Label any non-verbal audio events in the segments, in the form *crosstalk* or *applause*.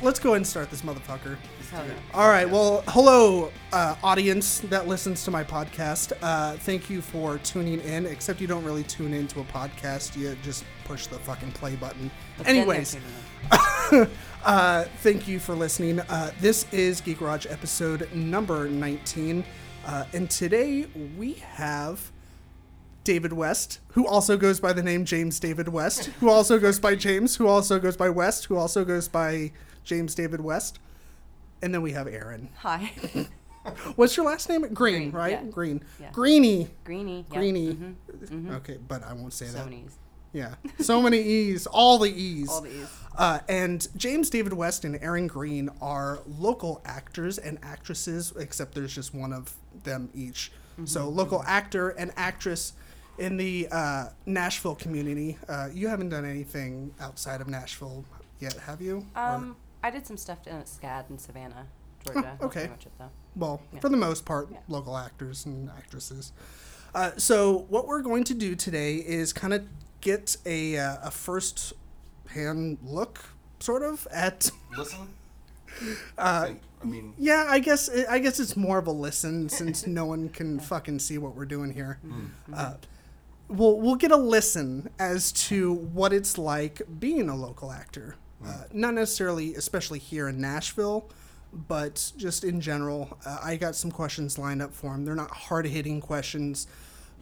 let's let's go ahead and start this motherfucker. Hell yeah. All right. Well, hello, uh, audience that listens to my podcast. Uh, thank you for tuning in. Except you don't really tune into a podcast; you just push the fucking play button. But Anyways, *laughs* uh, thank you for listening. Uh, this is Geek Garage episode number 19. Uh, and today we have David West, who also goes by the name James David West, who also goes by James, who also goes by West, who also goes by James David West. And then we have Aaron. Hi. *laughs* What's your last name? Green, Green, right? yeah. Green. Yeah. Greeny. Greeny. Greeny. Mhm. Okay, but I won't say that. So that. many E's. Yeah. So many E's. All the E's. All the E's. Uh, and James David West and Aaron Green are local actors and actresses, except there's just one of them each. So, local actor and actress in the uh, Nashville community. Uh, you haven't done anything outside of Nashville yet, have you? Um, I did some stuff in SCAD in Savannah, Georgia. Oh, okay. much it, though. well, Yeah. for the most part, Yeah. local actors and actresses. Uh, so, what we're going to do today is kind of get a, uh, a first hand look, sort of, at. *laughs* Listen. Uh, I mean, Yeah, I guess I guess it's more of a listen *laughs* since no one can fucking see what we're doing here. Uh, we'll we'll get a listen as to what it's like being a local actor. Uh, not necessarily, especially here in Nashville, but just in general. Uh, I got some questions lined up for him. They're not hard hitting questions,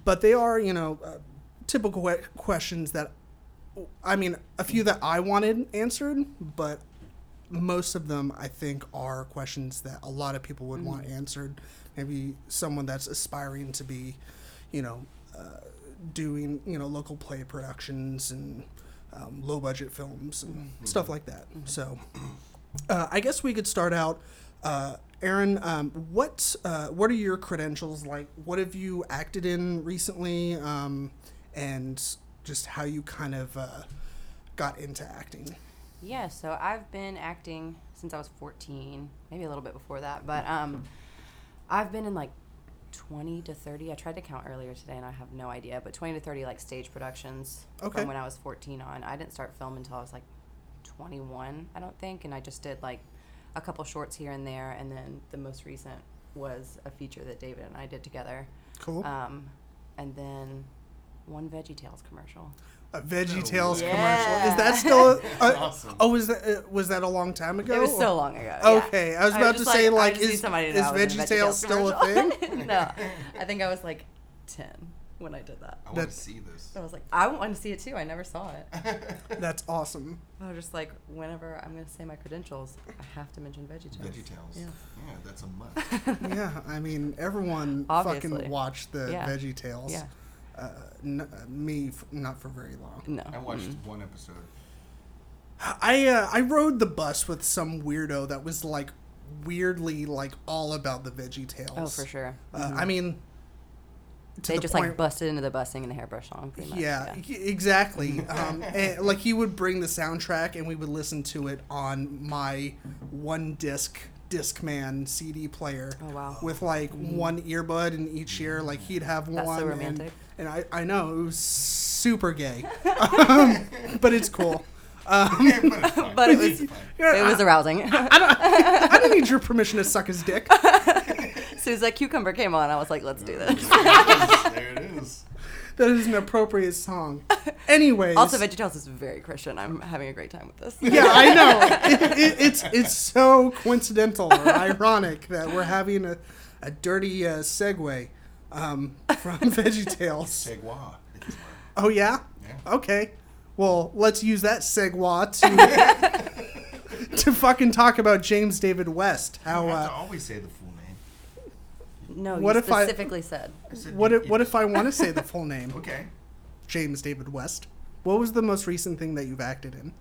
but they are you know uh, typical questions that. I mean, a few that I wanted answered, but most of them I think are questions that a lot of people would want answered. Maybe someone that's aspiring to be, you know, uh, doing you know local play productions and um, low budget films and stuff like that. So, uh, I guess we could start out. Uh, Aaron, um, what uh, what are your credentials like? What have you acted in recently, um, and just how you kind of uh, got into acting? Yeah, so I've been acting since I was 14, maybe a little bit before that, but um, I've been in like 20 to 30. I tried to count earlier today and I have no idea, but 20 to 30 like stage productions Okay. from when I was 14 on. I didn't start film until I was like 21, I don't think, and I just did like a couple shorts here and there, and then the most recent was a feature that David and I did together. Cool. Um, and then one Veggie Tales commercial. A Veggie Tales yeah. commercial. Is that still? A, *laughs* a- awesome. Oh, was that uh, was that a long time ago? It was so long ago. yeah. Okay, I was I about to say I like, is, somebody is know I was in a Veggie Tales still a thing? *laughs* no, I think I was like ten when I did that. I want That's- to see this. I was like, I want to see it too. I never saw it. *laughs* That's awesome. I was just like, whenever I'm gonna say my credentials, I have to mention Veggie Tales. Veggie Tales. Yeah. Yeah. that's a must. Yeah, I mean everyone Obviously. fucking watched the Yeah. Veggie Tales. Yeah. Uh, n- uh, me, f- not for very long. No. I watched mm. one episode. I uh, I rode the bus with some weirdo that was like weirdly like all about the Veggie Tales. Oh, for sure. Uh, I mean, to they the just point- like busted into the busing and the hairbrush song. Pretty much. Yeah, exactly. *laughs* um, and, like he would bring the soundtrack, and we would listen to it on my one disc Discman CD player. Oh, wow. With like one earbud in each ear, like he'd have That's so one. and- romantic. And, I, I know it was super gay, um, but it's cool. Um, *laughs* But it was yeah, it was arousing. I didn't need your permission to suck his dick. as soon as that cucumber came on, I was like, let's do this. there it is. That is an appropriate song. Anyways, also, Veggie Tales is very Christian. I'm having a great time with this. yeah, I *laughs* know. It, it, it's it's so coincidental or ironic that we're having a, a dirty uh, segue um, *laughs* from VeggieTales. Segwa. It's Oh yeah. Yeah. Okay. Well, let's use that segue to *laughs* to fucking talk about James David West. How don't have to uh, always say the full name. No, What you if I- specifically said. I said what if, what if I want to say the full name? Okay. James David West. What was the most recent thing that you've acted in?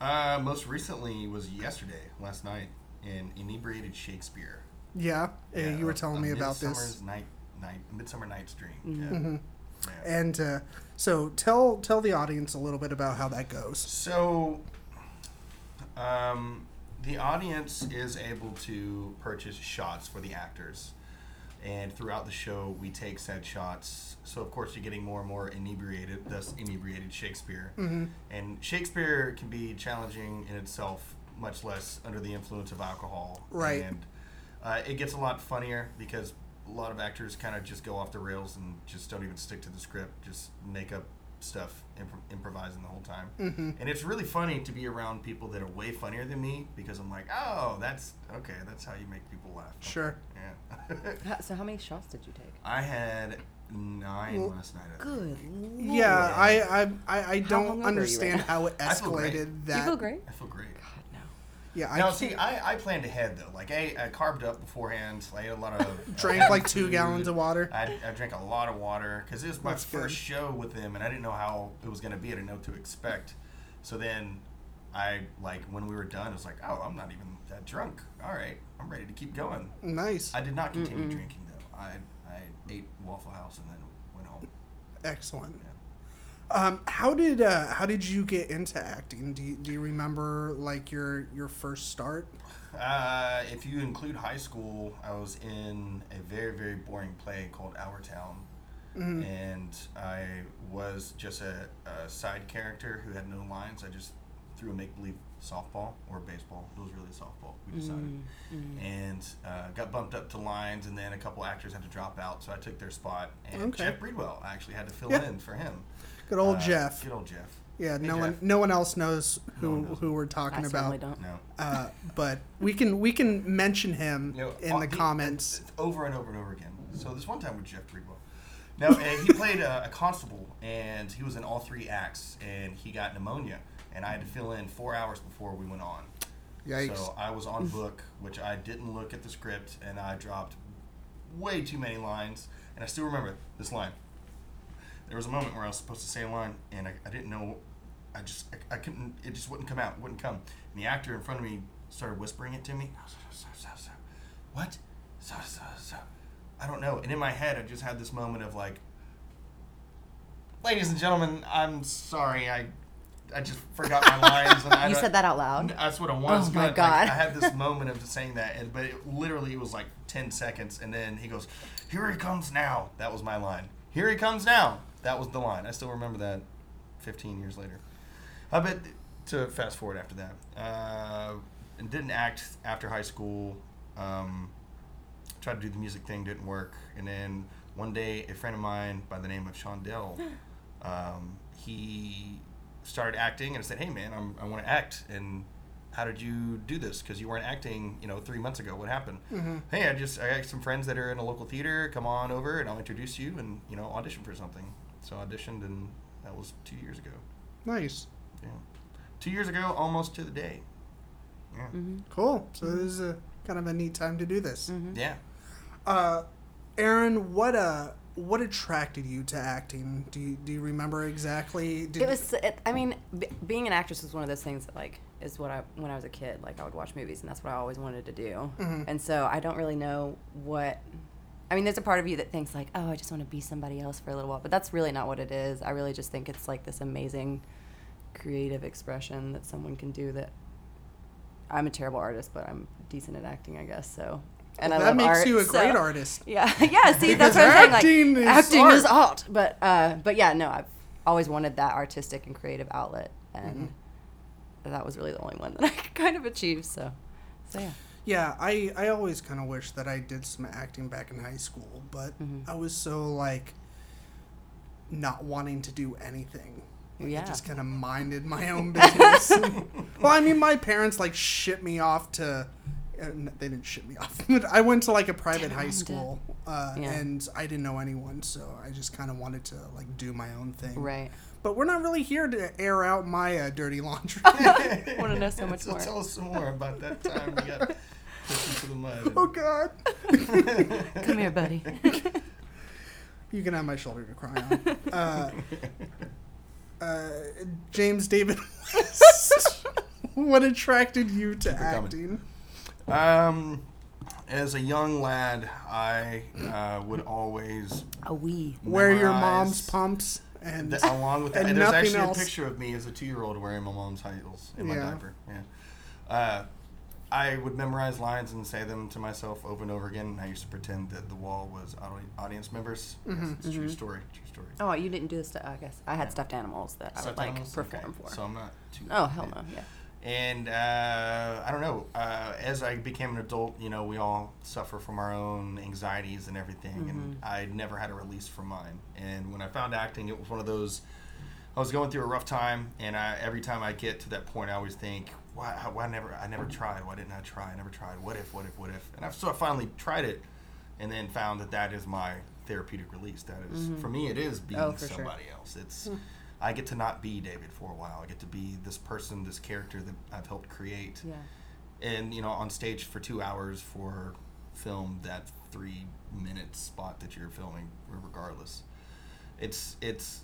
Uh, most recently was yesterday, last night, in Inebriated Shakespeare. Yeah, uh, you were telling a me about this. Midsummer's Night, night, Midsummer Night's Dream. Mm-hmm. Yeah. Yeah. And uh, so tell tell the audience a little bit about how that goes. So, um, the audience is able to purchase shots for the actors, and throughout the show, we take said shots. So, of course, you're getting more and more inebriated, thus inebriated Shakespeare. Mm-hmm. And Shakespeare can be challenging in itself, much less under the influence of alcohol. Right. And uh, it gets a lot funnier because a lot of actors kind of just go off the rails and just don't even stick to the script, just make up stuff, impro- improvising the whole time. Mm-hmm. And it's really funny to be around people that are way funnier than me because I'm like, oh, that's okay. That's how you make people laugh. Sure. Yeah. So how many shots did you take? I had nine Well, last night. I think. Good. Yeah, I I I, I don't hungover are you understand right how it I feel great. escalated Do that. you feel great? I feel great. Yeah, I now, see, I, I planned ahead though. Like, I, I carved up beforehand. I ate a lot of. *laughs* drank like two food. gallons of water. I, I drank a lot of water because it was my That's first good. show with them, and I didn't know how it was going to be. I didn't know what to expect. So then, I like when we were done, it was like, oh, I'm not even that drunk. All right, I'm ready to keep going. Nice, I did not continue drinking though. I I ate Waffle House and then went home. excellent. Um, how did uh, how did you get into acting? Do you, do you remember like your your first start? Uh, if you include high school, I was in a very, very boring play called Our Town. And I was just a, a side character who had no lines. I just threw a make believe softball or baseball. It was really a softball, we decided. And uh, got bumped up to lines, and then a couple actors had to drop out, so I took their spot. And Okay. Jeff Breedwell, I actually had to fill Yeah. in for him. Good old Uh, Jeff. Good old Jeff. Yeah, Hey, no one no one else knows who one knows. who we're talking I about. certainly don't. No. Uh, but we can we can mention him You know, in uh, the he- comments. it's over and over and over again. So this one time with Jeff Breedwell. Now uh, he *laughs* played a, a constable, and he was in all three acts, and he got pneumonia, and I had to fill in four hours before we went on. Yikes! So I was on *laughs* book, which I didn't look at the script, and I dropped way too many lines, and I still remember this line. There was a moment where I was supposed to say a line, and I, I didn't know. I just I, I couldn't. It just wouldn't come out. It wouldn't come. And the actor in front of me started whispering it to me. So, so, so, so. What? So, so, so. I don't know. And in my head, I just had this moment of like, ladies and gentlemen, I'm sorry. I I just forgot my lines. And *laughs* I You said that out loud. that's what it was. Oh my but, God. Like, I had this *laughs* moment of saying that, and but it literally it was like ten seconds, and then he goes, "Here he comes now." That was my line. Here he comes now. That was the line. I still remember that. Fifteen years later, I bet to fast forward after that, uh, and didn't act after high school. Um, tried to do the music thing, didn't work, and then one day a friend of mine by the name of Sean Dell, *gasps* um, he started acting and I said, "Hey man, I'm, I want to act." And how did you do this? Because you weren't acting, you know, three months ago. What happened? Hey, I just I got some friends that are in a local theater. Come on over and I'll introduce you and you know audition for something. So I auditioned and that was two years ago. nice, Yeah, two years ago, almost to the day. Yeah, cool. So this is a kind of a neat time to do this. yeah. Uh, Aaron, what uh what attracted you to acting? Do you do you remember exactly? Did It was. It, I mean, b- being an actress was one of those things that like is what I when I was a kid. Like I would watch movies, and that's what I always wanted to do. And so I don't really know what. I mean, there's a part of you that thinks like, oh, I just want to be somebody else for a little while, but that's really not what it is. I really just think it's like this amazing creative expression that someone can do. That I'm a terrible artist, but I'm decent at acting, I guess. So. And I that makes art, you a so- great artist. *laughs* yeah, yeah. See, that's what I'm saying. acting Like, is acting art. is art, but uh, but yeah, no, I've always wanted that artistic and creative outlet, and Mm-hmm. that was really the only one that *laughs* I kind of achieved. So, so yeah. Yeah, I, I always kind of wish that I did some acting back in high school, but Mm-hmm. I was so like not wanting to do anything. Like, I Yeah. just kind of minded my own business. *laughs* well, I mean, my parents like shipped me off to. Uh, they didn't ship me *laughs* off, but I went to like a private high school, uh, Yeah. and I didn't know anyone, so I just kind of wanted to like do my own thing. Right. But we're not really here to air out my uh, dirty laundry. *laughs* *laughs* Want to know so much so more. tell us some more about that time you got pushed into the mud. oh God! *laughs* Come here, buddy. You can have my shoulder to cry on. Uh, uh, James David West. what attracted you to Keep it coming. acting? Um, as a young lad, I uh, would always A wee. Wear your mom's pumps and the- along with that. and And there's actually else. a picture of me as a two-year-old wearing my mom's high heels in my Yeah. diaper. Yeah. Uh, I would memorize lines and say them to myself over and over again. And I used to pretend that the wall was audience members. Mm-hmm. Yes, it's a true story. True story. Oh, you didn't do this. To, I guess I had stuffed animals that I would Stuffed like animals? perform Okay, for. So I'm not too. oh hell no! Yeah. And uh, I don't know. Uh, as I became an adult, you know, we all suffer from our own anxieties and everything, and I never had a release from mine. And when I found acting, it was one of those. I was going through a rough time, and I, every time I get to that point, I always think, "Why? Why never? I never tried. Why didn't I try? I never tried. What if? What if? What if?" And I've so I finally tried it, and then found that that is my therapeutic release. That is, for me, it is being Oh, for sure. somebody else. It's I get to not be David for a while. I get to be this person, this character that I've helped create, Yeah. and you know, on stage for two hours for film that three minute spot that you're filming, regardless. It's it's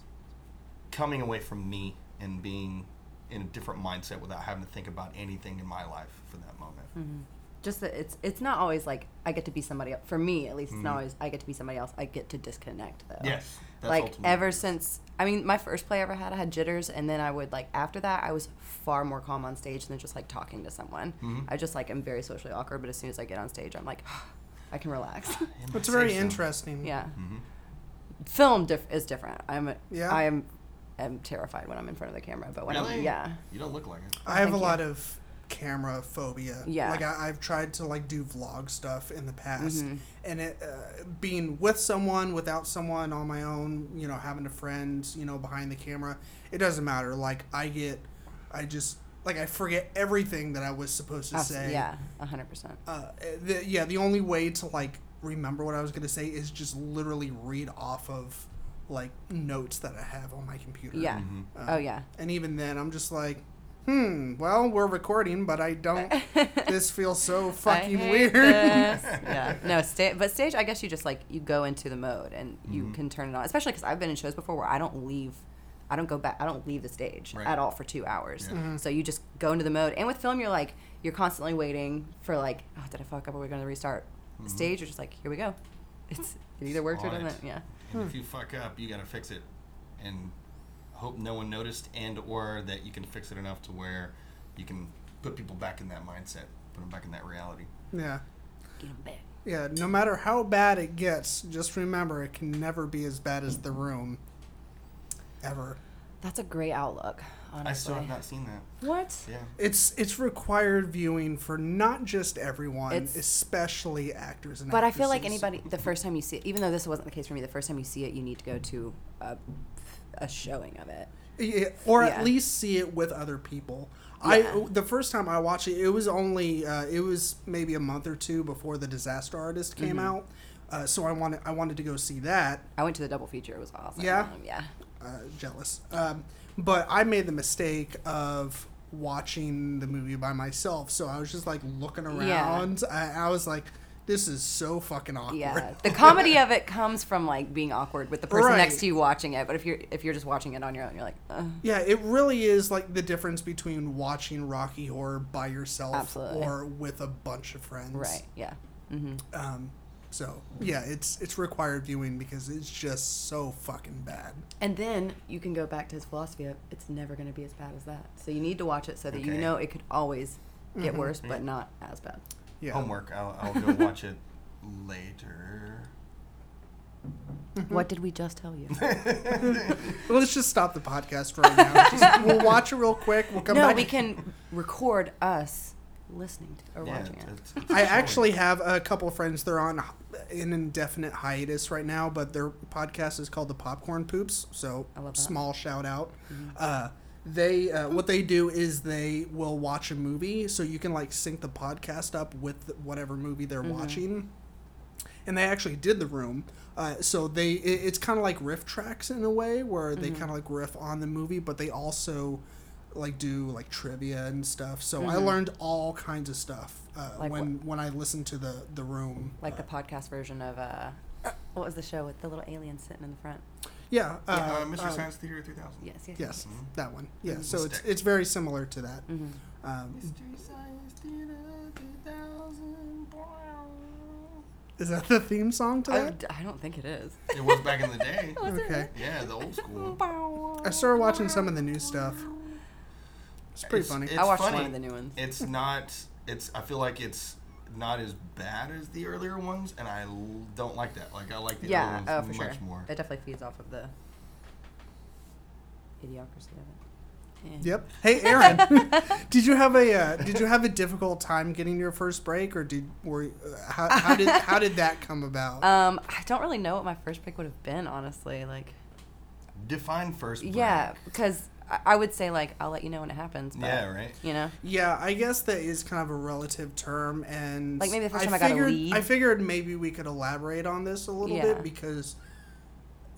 coming away from me and being in a different mindset without having to think about anything in my life for that moment. Mm-hmm. Just that it's it's not always like I get to be somebody else. For me, at least, it's not always I get to be somebody else. I get to disconnect though. Yes, that's like ever what since I mean, my first play I ever had, I had jitters, and then I would like after that, I was far more calm on stage than just like talking to someone. Mm-hmm. I just like am very socially awkward, but as soon as I get on stage, I'm like, *sighs* I can relax. *sighs* It It's very so. interesting. yeah. Mm-hmm. Film diff- is different. I'm Yeah? I am am terrified when I'm in front of the camera, but when Really? I'm yeah. You don't look like it. I have a you. lot of camera phobia. Yeah. Like I, I've tried to like do vlog stuff in the past, Mm-hmm. and it uh, being with someone, without someone, on my own, you know, having a friend, you know, behind the camera, it doesn't matter. Like I get, I just like I forget everything that I was supposed to Abs- say. Yeah, hundred percent. Uh, the, yeah. The only way to like remember what I was gonna say is just literally read off of like notes that I have on my computer. Yeah. Mm-hmm. oh yeah. And even then, I'm just like, hmm, well, we're recording, but I don't. *laughs* this feels so I fucking hate weird. this. *laughs* yeah. No, sta- but stage, I guess you just like you go into the mode and you Mm-hmm. can turn it on. Especially because I've been in shows before where I don't leave. I don't go back. I don't leave the stage Right. at all for two hours. Yeah. Mhm. So you just go into the mode. And with film, you're like you're constantly waiting for like, oh, did I fuck up? Are we going to restart? Mm-hmm. Stage, you're just like, here we go. It's it either works or doesn't. Yeah. And if you fuck up, you got to fix it, and hope no one noticed, and or that you can fix it enough to where you can put people back in that mindset, put them back in that reality. yeah. Get 'em back. Yeah, no matter how bad it gets, just remember it can never be as bad as the room. Ever. That's a great outlook. Honestly. I still have not seen that. What? Yeah. It's it's required viewing for not just everyone, It's- especially actors and But I feel like anybody, the first time you see it, even though this wasn't the case for me, the first time you see it, you need to go to a, a showing of it. Yeah, or Yeah. at least see it with other people. Yeah. I the first time I watched it, it was only uh, it was maybe a month or two before the Disaster Artist came Mm-hmm. out, uh, so I wanted I wanted to go see that. I went to the double feature. It was awesome. Yeah? Um, yeah. Uh, jealous, um, but I made the mistake of watching the movie by myself, so I was just like looking Yeah. around. I, I was like, "This is so fucking awkward." Yeah. *laughs* The comedy of it comes from like being awkward with the person Right. next to you watching it. But if you're if you're just watching it on your own, you're like, uh, Yeah, it really is like the difference between watching Rocky Horror by yourself Absolutely. or with a bunch of friends. right, yeah. Mm-hmm. Um, so yeah, it's it's required viewing because it's just so fucking bad. And then you can go back to his philosophy of it's never going to be as bad as that. So you need to watch it so that you know it could always get Mm-hmm. worse, but not as bad. Yeah. Homework. I'll, I'll go *laughs* watch it later. What did we just tell you? *laughs* Well, let's just stop the podcast right now. Just, we'll watch it real quick. We'll come no, back. we can record us listening to or Yeah, watching it. it's- it's *laughs* I showing. actually have a couple of friends. They're on an indefinite hiatus right now, but their podcast is called the Popcorn Poops. So I love small shout out. Uh, they uh, what they do is they will watch a movie, so you can like sync the podcast up with whatever movie they're watching. And they actually did the room, uh, so they it, it's kind of like RiffTrax in a way where they kind of like riff on the movie, but they also like do like trivia and stuff. So I learned all kinds of stuff uh, Like when when I listened to the the room. Like the podcast version of uh, what was the show with the little alien sitting in the front? Yeah, uh, Uh, Mr. uh, Science Theater 3000. Yes, yes. Yes, that one. Yeah, And so it's it's very similar to that. Mm-hmm. Um, Mystery Science Theater 2000. is that the theme song to I. I don't think it is. It was back in the day. *laughs* Okay. Yeah, the old school. I started watching some of the new stuff. It's pretty It's- funny. it's I watched funny. one of the new ones. It's not. It's. I feel like it's not as bad as the earlier ones, and I l- don't like that. Like I like the yeah, earlier oh for much sure. more. It definitely feeds off of the idiocracy of it. Yeah. Yep. Hey, Aaron, *laughs* *laughs* did you have a uh, did you have a difficult time getting your first break, or did were uh, how, how did *laughs* how did that come about? Um, I don't really know what my first break would have been, honestly. Like, Define first. Break. yeah, because I, I would say like I'll let you know when it happens. But, Yeah. Right. You know. yeah, I guess that is kind of a relative term, and Like, maybe the first time I got a figured, lead. I figured maybe we could elaborate on this a little Yeah. bit because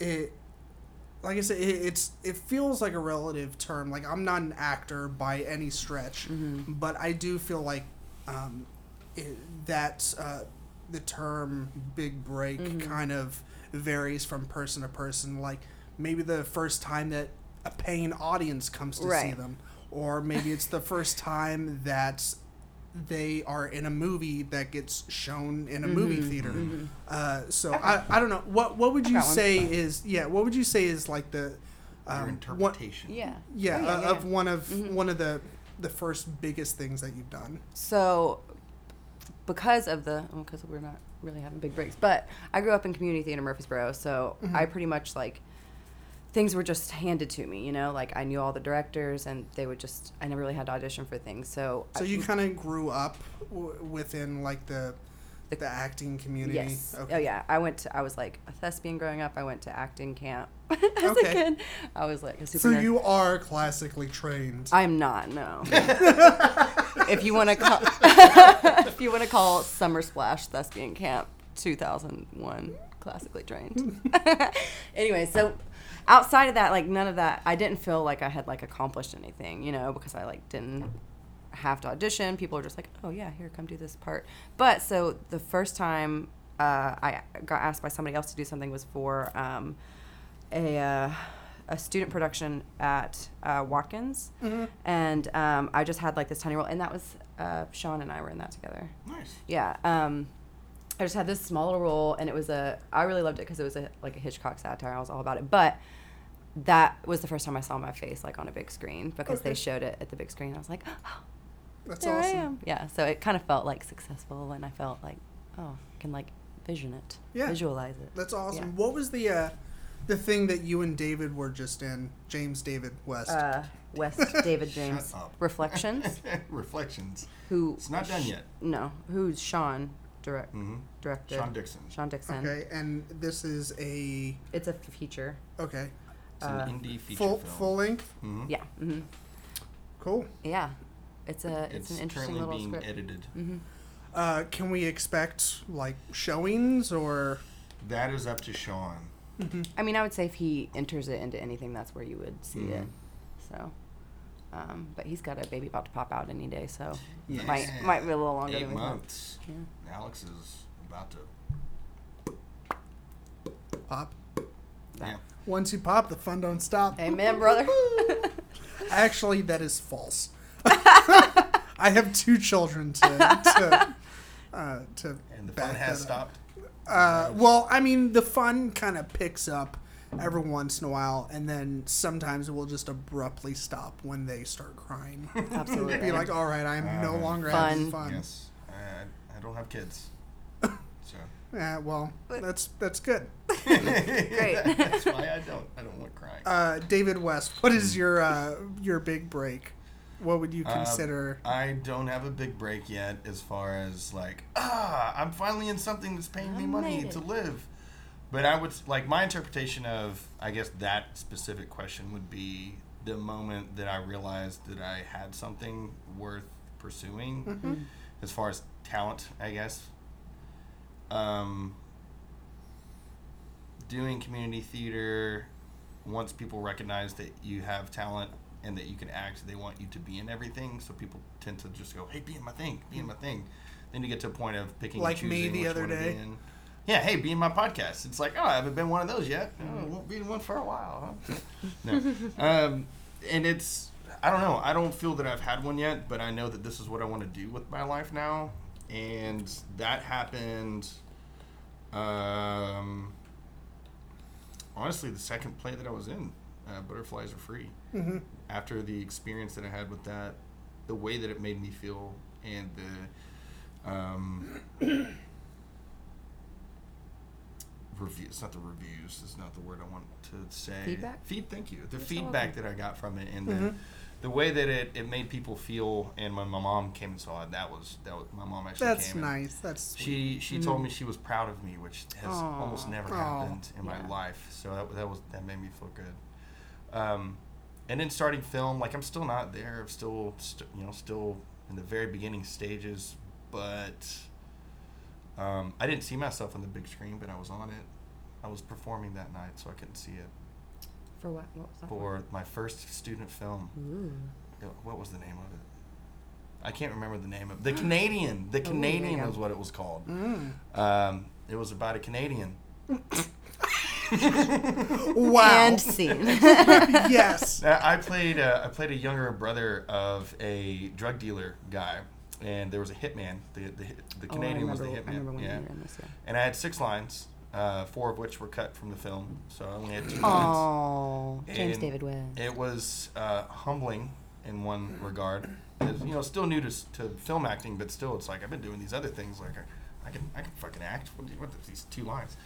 it, like I said, it, it's it feels like a relative term. Like I'm not an actor by any stretch, Mm-hmm. but I do feel like um, it, that uh, the term big break Mm-hmm. kind of varies from person to person. Like maybe the first time that a paying audience comes to see them, or maybe it's the first time that they are in a movie that gets shown in a movie Mm-hmm. theater. Uh, so I, I don't know what what would you got one. say is yeah what would you say is like the Your um, one- interpretation. Yeah. yeah, Oh, uh, yeah, of one of one of the the first biggest things that you've done. So, because of the, because we're not really having big breaks, but I grew up in community theater Murfreesboro, so Mm-hmm. I pretty much like things were just handed to me, you know, like I knew all the directors and they would just, I never really had to audition for things. So, So I- you kind of grew up w- within like the the acting community. Yes. Okay. Oh yeah. I went to. I was like a thespian growing up. I went to acting camp *laughs* as Okay. a kid. I was like a super. So nerd. you are classically trained. I'm not. No. *laughs* if you want to call, *laughs* if you want to call Summer Splash Thespian Camp 2001 classically trained. anyway, so outside of that, like none of that, I didn't feel like I had like accomplished anything, you know, because I like didn't have to audition. People were just like, oh yeah, here, come do this part. But so the first time uh, I got asked by somebody else to do something was for um, a uh, a student production at uh, Watkins, and um, I just had like this tiny role, and that was uh, Sean and I were in that together. Nice. Yeah. Um, I just had this small little role, and it was a. I really loved it because it was a like a Hitchcock satire. I was all about it, but that was the first time I saw my face like on a big screen because Okay. they showed it at the big screen. I was like, *gasps* oh, That's there awesome. I am. Yeah. So it kind of felt like successful, and I felt like, oh, I can like vision it, Yeah. visualize it. That's awesome. Yeah. What was the uh, the thing that you and David were just in? James David West. Uh, West *laughs* David James up. Reflections. *laughs* Reflections. Who? It's not done yet. No. Who's Sean? Direct. Mm-hmm. Directed. Sean Dixon. Sean Dixon. okay, and this is a It's a feature. okay It's an Uh, indie feature full film. full length. hmm Yeah. hmm Cool. Yeah. It's a. It's, It's, an interesting currently little being script. edited. Uh, can we expect like showings or? That is up to Sean. I mean, I would say if he enters it into anything, that's where you would see it. Mhm. So, um, but he's got a baby about to pop out any day, so Yes. might might be a little longer Eight than we thought. months. Yeah. Alex is about to. Pop. Yeah. Once you pop, the fun don't stop. Amen, brother. *laughs* Actually, that is false. *laughs* I have two children to to *laughs* uh, to. And the back fun has stopped. Uh, well, I mean, the fun kind of picks up every once in a while, and then sometimes it will just abruptly stop when they start crying. Absolutely. Be like, all right, I am no Uh, longer having Fun. fun. Yes. I, I don't have kids. So. Yeah, well, that's that's good. *laughs* Great. *laughs* That's why I don't. I don't want crying. Uh, David West, what is your uh, your big break? What would you Uh, consider? I don't have a big break yet as far as like, ah, I'm finally in something that's paying me money made to live. But I would, like, my interpretation of, I guess, that specific question would be the moment that I realized that I had something worth pursuing Mm-hmm. as far as talent, I guess. Um, doing community theater, once people recognize that you have talent and that you can act, they want you to be in everything. So people tend to just go, "Hey, be in my thing, be in my thing." Then you get to a point of picking, Like and me choosing the which other one to be day. in. Yeah, hey, be in my podcast. It's like, oh, I haven't been one of those yet. Oh, I won't be in one for a while. Huh? *laughs* no, um, and it's I don't know. I don't feel that I've had one yet, but I know that this is what I want to do with my life now, and that happened. Um, honestly, the second play that I was in, uh, Butterflies Are Free. Mhm. After the experience that I had with that, the way that it made me feel, and the um, *coughs* reviews. It's not the reviews. It's not the word I want to say. Feedback? Feed. Thank you. The You're so feedback that I got from it, and Mhm. the the way that it, it made people feel, and when my mom came and saw it, that was that was my mom actually That's came. nice. That's. She she told me she was proud of me, which has Aw. almost never Aw. happened in my life. So that, that was that made me feel good. Um, and then starting film, like I'm still not there. I'm still st- you know still in the very beginning stages, but um, I didn't see myself on the big screen, but I was on it. I was performing that night, so I couldn't see it For what? What was that? for my first student film. Ooh. Yeah, What was the name of it? I can't remember the name of the Canadian. The Canadian go. was what it was called. Mm. Um, it was about a Canadian. *laughs* Wow. And scene. *laughs* yes. I played uh, I played a younger brother of a drug dealer guy, and there was a hitman. The the, hit- the Oh, I Canadian was the remember- I remember hitman. when Yeah, you were in this, yeah. and I had six lines, uh, four of which were cut from the film, so I only had two lines. Oh, James And David West. It was uh, humbling in one regard. It's, you know, still new to, to film acting, but still, it's like I've been doing these other things. Like I, I can I can fucking act. What, do you- what these two lines?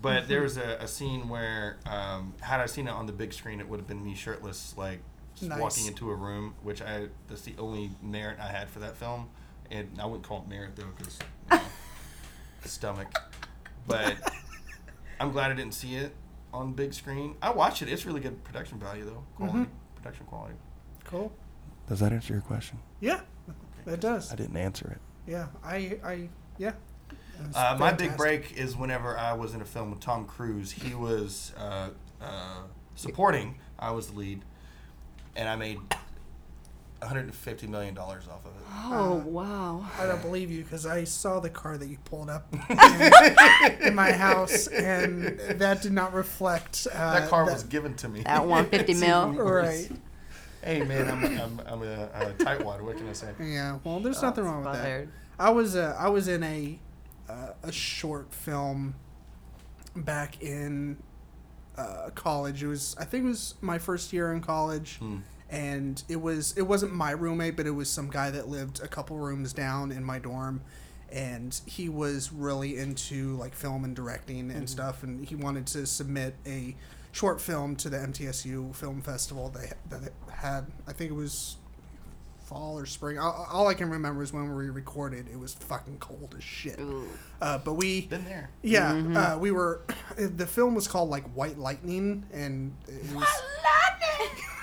But there was a, a scene where, um, had I seen it on the big screen, it would have been me shirtless, like just Nice. walking into a room. Which I that's the only merit I had for that film, and I wouldn't call it merit though, because you know, *laughs* stomach. But I'm glad I didn't see it on big screen. I watched it. It's really good production value though. Quality, production quality. Cool. Does that answer your question? Yeah, that does. I didn't answer it. Yeah, I, I, yeah. Uh, my big break is whenever I was in a film with Tom Cruise. He was uh, uh, supporting. I was the lead, and I made 150 million dollars off of it. Oh wow. I don't believe you because I saw the car that you pulled up *laughs* in, in my house, and that did not reflect. Uh, that car was given to me. That *laughs* 150 *laughs* mil. right. Hey man, I'm I'm, I'm a, a tightwad. What can I say? Yeah. Well, there's nothing wrong with that. I was uh, I was in a uh, a short film back in uh, college. It was I think it was my first year in college, Hmm. And it was it wasn't my roommate, but it was some guy that lived a couple rooms down in my dorm, and he was really into like film and directing and stuff, and he wanted to submit a short film to the MTSU Film Festival they that it had. I think it was fall or spring. All, all I can remember is when we recorded. It was fucking cold as shit. Uh, but we, Been there. yeah, uh, we were. *coughs* The film was called like White Lightning, and it was. Please *laughs*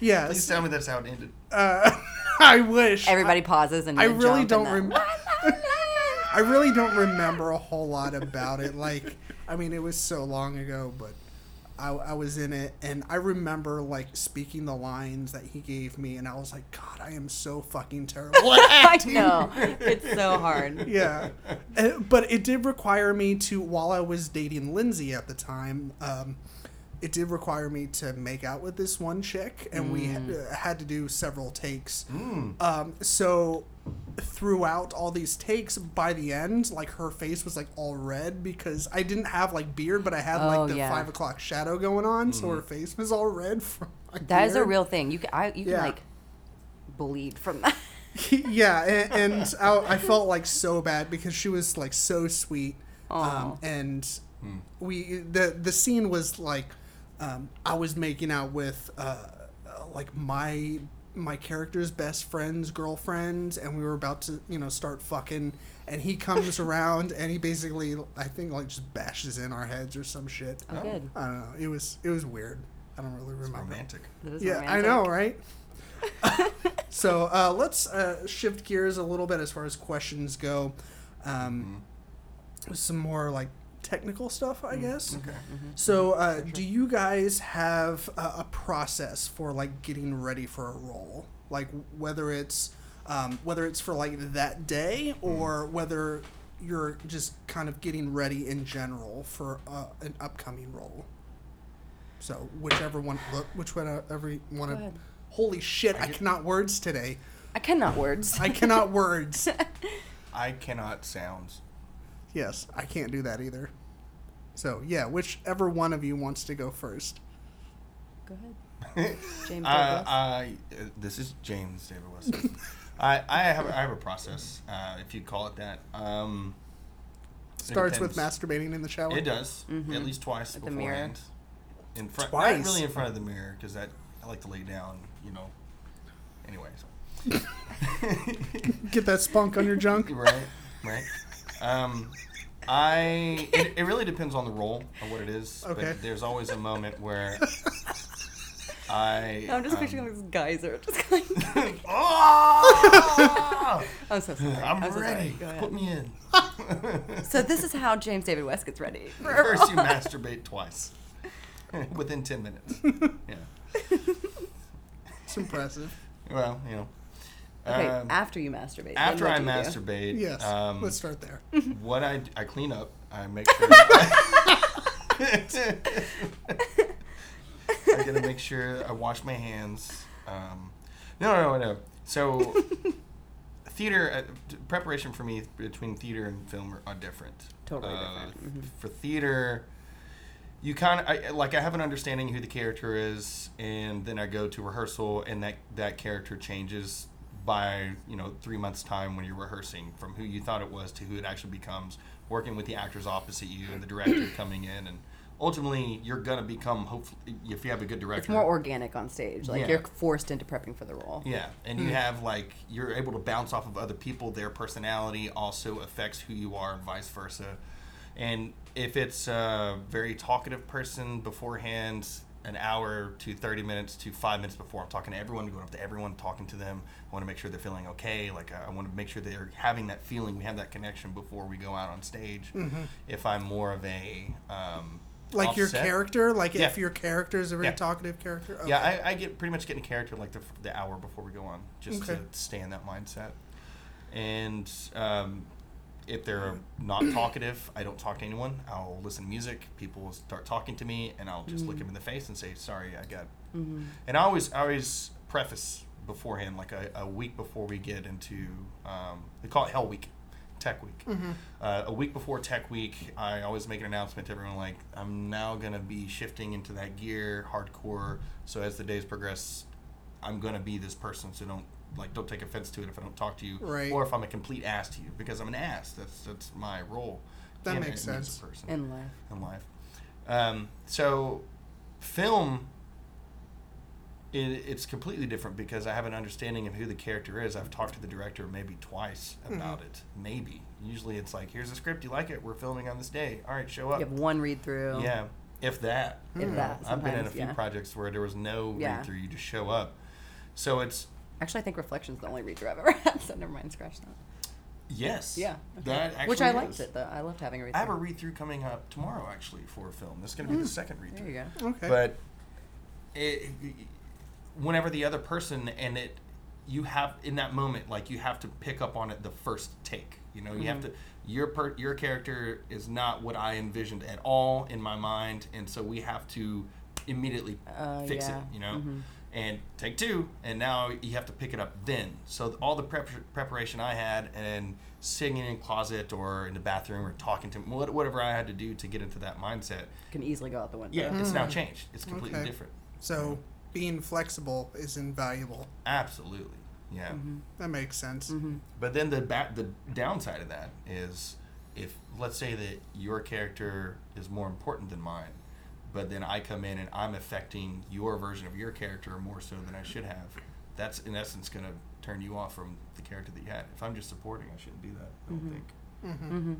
Yes, Please tell me that's how it ended. uh, *laughs* I wish. Everybody pauses and I really jump don't. and Rem- then- *laughs* I really don't remember a whole lot about it. Like, I mean, it was so long ago, but I, I was in it, and I remember like speaking the lines that he gave me, and I was like, God, I am so fucking terrible *laughs* I know. It's so hard. yeah, Uh, but it did require me to, while I was dating Lindsay at the time, um, it did require me to make out with this one chick, and we had, uh, had to do several takes. Mm. Um, so throughout all these takes, by the end, like her face was like all red because I didn't have like beard, but I had Oh, like the yeah. five o'clock shadow going on, so Mm-hmm. her face was all red from. My That is a real thing. You can I you can like bleed from that. *laughs* yeah, and, and I, I felt like so bad because she was like so sweet, um, and we the the scene was like um, I was making out with uh, uh, like my my character's best friend's girlfriend, and we were about to you know start fucking, and he comes *laughs* around and he basically I think like just bashes in our heads or some shit. Oh, good. I don't know. It was it was weird. I don't really It's romantic. That is Yeah, I know, right? *laughs* so uh, let's uh, shift gears a little bit as far as questions go. Um, Some more like technical stuff, I guess. Okay. So, uh, do you guys have a, a process for like getting ready for a role? Like whether it's um, whether it's for like that day or whether you're just kind of getting ready in general for uh, an upcoming role. So whichever one, which one, every one of. Holy shit! I cannot words today. I cannot words. I cannot words. *laughs* I cannot sounds. Yes, I can't do that either. So yeah, whichever one of you wants to go first. Go ahead. *laughs* James Uh, I uh, this is James David West. I, I have I have a process, uh, if you call it that. Um, it Starts with masturbating in the shower. It does at least twice At the mirror. beforehand. In front, Twice? not really in front of the mirror because that I like to lay down, you know, anyways. *laughs* Get that spunk on your junk. *laughs* right, right. Um, I it, it really depends on the role of what it is. Okay. But there's always a moment where *laughs* I. I'm just um, picturing this geyser just going. *laughs* oh! *laughs* I'm so sorry. I'm, so sorry. ready. Go ahead. Put me in. So this is how James David West gets ready. for First, you masturbate twice within ten minutes. Yeah. It's impressive. Well, you know. Okay, Um, after you masturbate. after I do you do? masturbate, Yes. um, let's start there. what I I clean up. I make sure. *laughs* I gotta make sure I wash my hands. Um, no, no, no. So, *laughs* theater uh, preparation for me between theater and film are, are different. Totally Uh, different. Mhm. For theater, you kind of like I have an understanding who the character is, and then I go to rehearsal, and that that character changes by you know three months time when you're rehearsing from who you thought it was to who it actually becomes. Working with the actors opposite you and the director *clears throat* coming in, and ultimately you're gonna become hopefully if you have a good director. It's more organic on stage. Like Yeah. you're forced into prepping for the role. Yeah, and you hmm. have like you're able to bounce off of other people. Their personality also affects who you are, and vice versa. And if it's a very talkative person beforehand, an hour to thirty minutes to five minutes before, I'm talking to everyone, going up to everyone, talking to them. I want to make sure they're feeling okay. Like I want to make sure they're having that feeling. We have that connection before we go out on stage. If I'm more of a um, Like your character, like Yeah. if your character is a very Yeah. talkative character. Yeah, I, I get pretty much get in character like the, the hour before we go on, just Okay. to stay in that mindset. And um, if they're not talkative, I don't talk to anyone. I'll listen to music. People will start talking to me, and I'll just look them in the face and say, "Sorry, I got." And I always, I always preface beforehand, like a, a week before we get into, um, they call it Hell Week, Tech Week. Uh, a week before Tech Week, I always make an announcement to everyone, like I'm now gonna be shifting into that gear, hardcore. So as the days progress, I'm gonna be this person. So don't like don't take offense to it if I don't talk to you, Right. or if I'm a complete ass to you, because I'm an ass. That's that's my role. That in- makes in as a sense. person In life. in life. Um, so, film, it, it's completely different because I have an understanding of who the character is. I've talked to the director maybe twice Mm-hmm. about it. Maybe. Usually it's like, here's a script, you like it, we're filming on this day. All right, show up. You have one read through. Yeah, if that. If you know. that, I've been in a few yeah. projects where there was no Yeah. read through, you just show up. So it's, Actually, I think Reflection's the only read through I've ever *laughs* had. So never mind, scratch that. yes. Yeah. okay. That actually Which I is. liked it though. I loved having a read-through. I have a through. read through coming up tomorrow actually for a film. This is going to be the second read-through. There you go. okay. but it, whenever the other person and it you have in that moment like you have to pick up on it the first take you know you have Mm-hmm. to your per, your character is not what i envisioned at all in my mind and so we have to immediately Uh, fix yeah. it you know Mhm. And take two and now you have to pick it up then so all the prep, preparation i had and sitting in a closet or in the bathroom or talking to what- whatever i had to do to get into that mindset Can easily go out the window. yeah it's now changed it's completely Okay. different so being flexible is invaluable. Absolutely. Yeah. Mm-hmm. That makes sense. But then the back the downside of that is if let's say that your character is more important than mine, but then I come in and I'm affecting your version of your character more so than I should have, that's in essence going to turn you off from the character that you had. If I'm just supporting, I shouldn't do that. I don't think. Mm-hmm.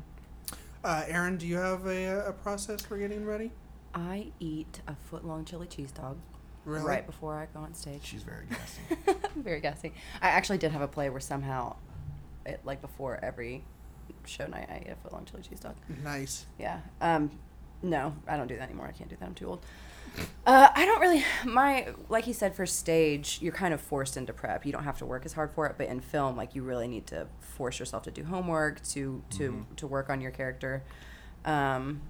Uh, Aaron, do you have a, a process for getting ready? I eat a foot long chili cheese dog Really? right before I go on stage. She's very *laughs* gassy. Very gassy. I actually did have a play where somehow, it, like before every show night, I ate a foot long chili cheese dog. Nice. Yeah. Um, no, I don't do that anymore. I can't do that. I'm too old. Uh, I don't really. My like he said for stage, you're kind of forced into prep. You don't have to work as hard for it, but in film, like you really need to force yourself to do homework to to to work on your character. Um,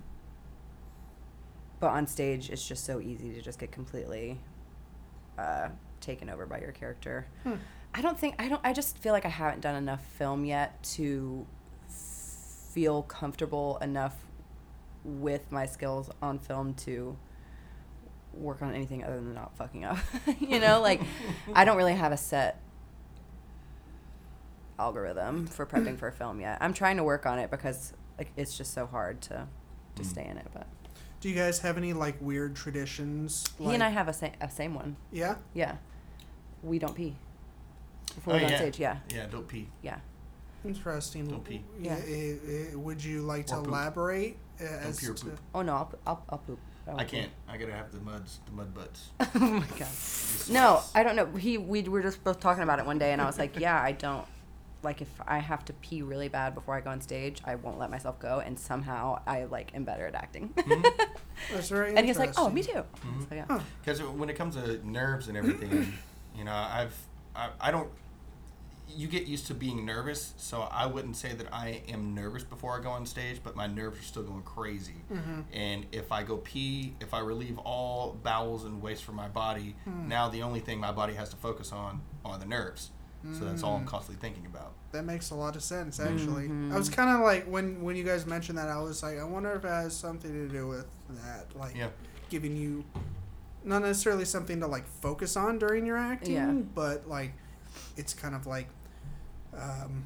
but on stage, it's just so easy to just get completely uh, taken over by your character. I don't think I don't. I just feel like I haven't done enough film yet to feel comfortable enough with my skills on film to work on anything other than not fucking up. *laughs* you know, like I don't really have a set algorithm for prepping for a film yet. I'm trying to work on it because like it's just so hard to to Mm. stay in it. But Do you guys have any like weird traditions? he and I have a, sa- a same one. Yeah. Yeah, we don't pee. before Oh, we go yeah. on stage. Yeah, Yeah, don't pee. yeah. Interesting. Don't pee. Yeah. Yeah. eh, eh, would you like to poop. elaborate as pee or to? poop. Oh no, I'll, I'll, I'll poop. I can't. I gotta have the muds, the mud butts. *laughs* oh my god. No, I don't know. He we were just both talking about it one day, and I was like, yeah, I don't like if I have to pee really bad before I go on stage, I won't let myself go, and somehow I like am better at acting. Hmm? *laughs* That's very and he's like, oh, me interesting. too. So yeah. Hmm? Huh. Because when it comes to nerves and everything, *clears throat* you know, I've, I, I don't. You get used to being nervous, so I wouldn't say that I am nervous before I go on stage, but my nerves are still going crazy. Mm-hmm. And if I go pee, if I relieve all bowels and waste from my body, mm. now the only thing my body has to focus on are the nerves. So that's all I'm mm. constantly thinking about. That makes a lot of sense, mm-hmm. actually. Mm-hmm. I was kind of like when when you guys mentioned that, I was like, I wonder if it has something to do with that, like Yeah. giving you not necessarily something to like focus on during your acting, Yeah. but like it's kind of like um,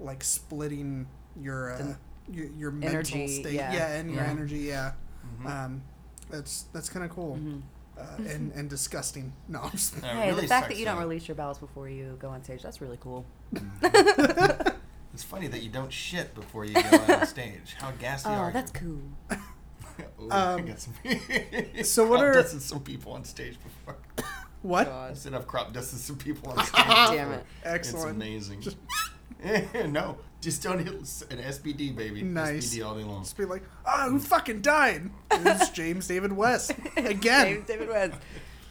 like splitting your uh, The your, your mental energy, state, yeah. and your Yeah. energy, yeah. Mhm. Um, that's that's kind of cool. Mhm. Uh, and and disgusting. *laughs* No, I'm just, It Hey, really the fact that you don't though. release your bowels before you go on stage, that's really cool. *laughs* It's funny that you don't shit before you go on stage. How gassy Oh, are you? that's cool. Ooh, *laughs* I Um, got some so what crop are- dusted some people on stage before? What? I said I've crop dusted some people on *laughs* stage. Damn before. it. Excellent. It's amazing. *laughs* no, just don't hit an SBD, baby. Nice. SBD all day long. Just be like, ah, who fucking died? It's *laughs* James David West again. James David West.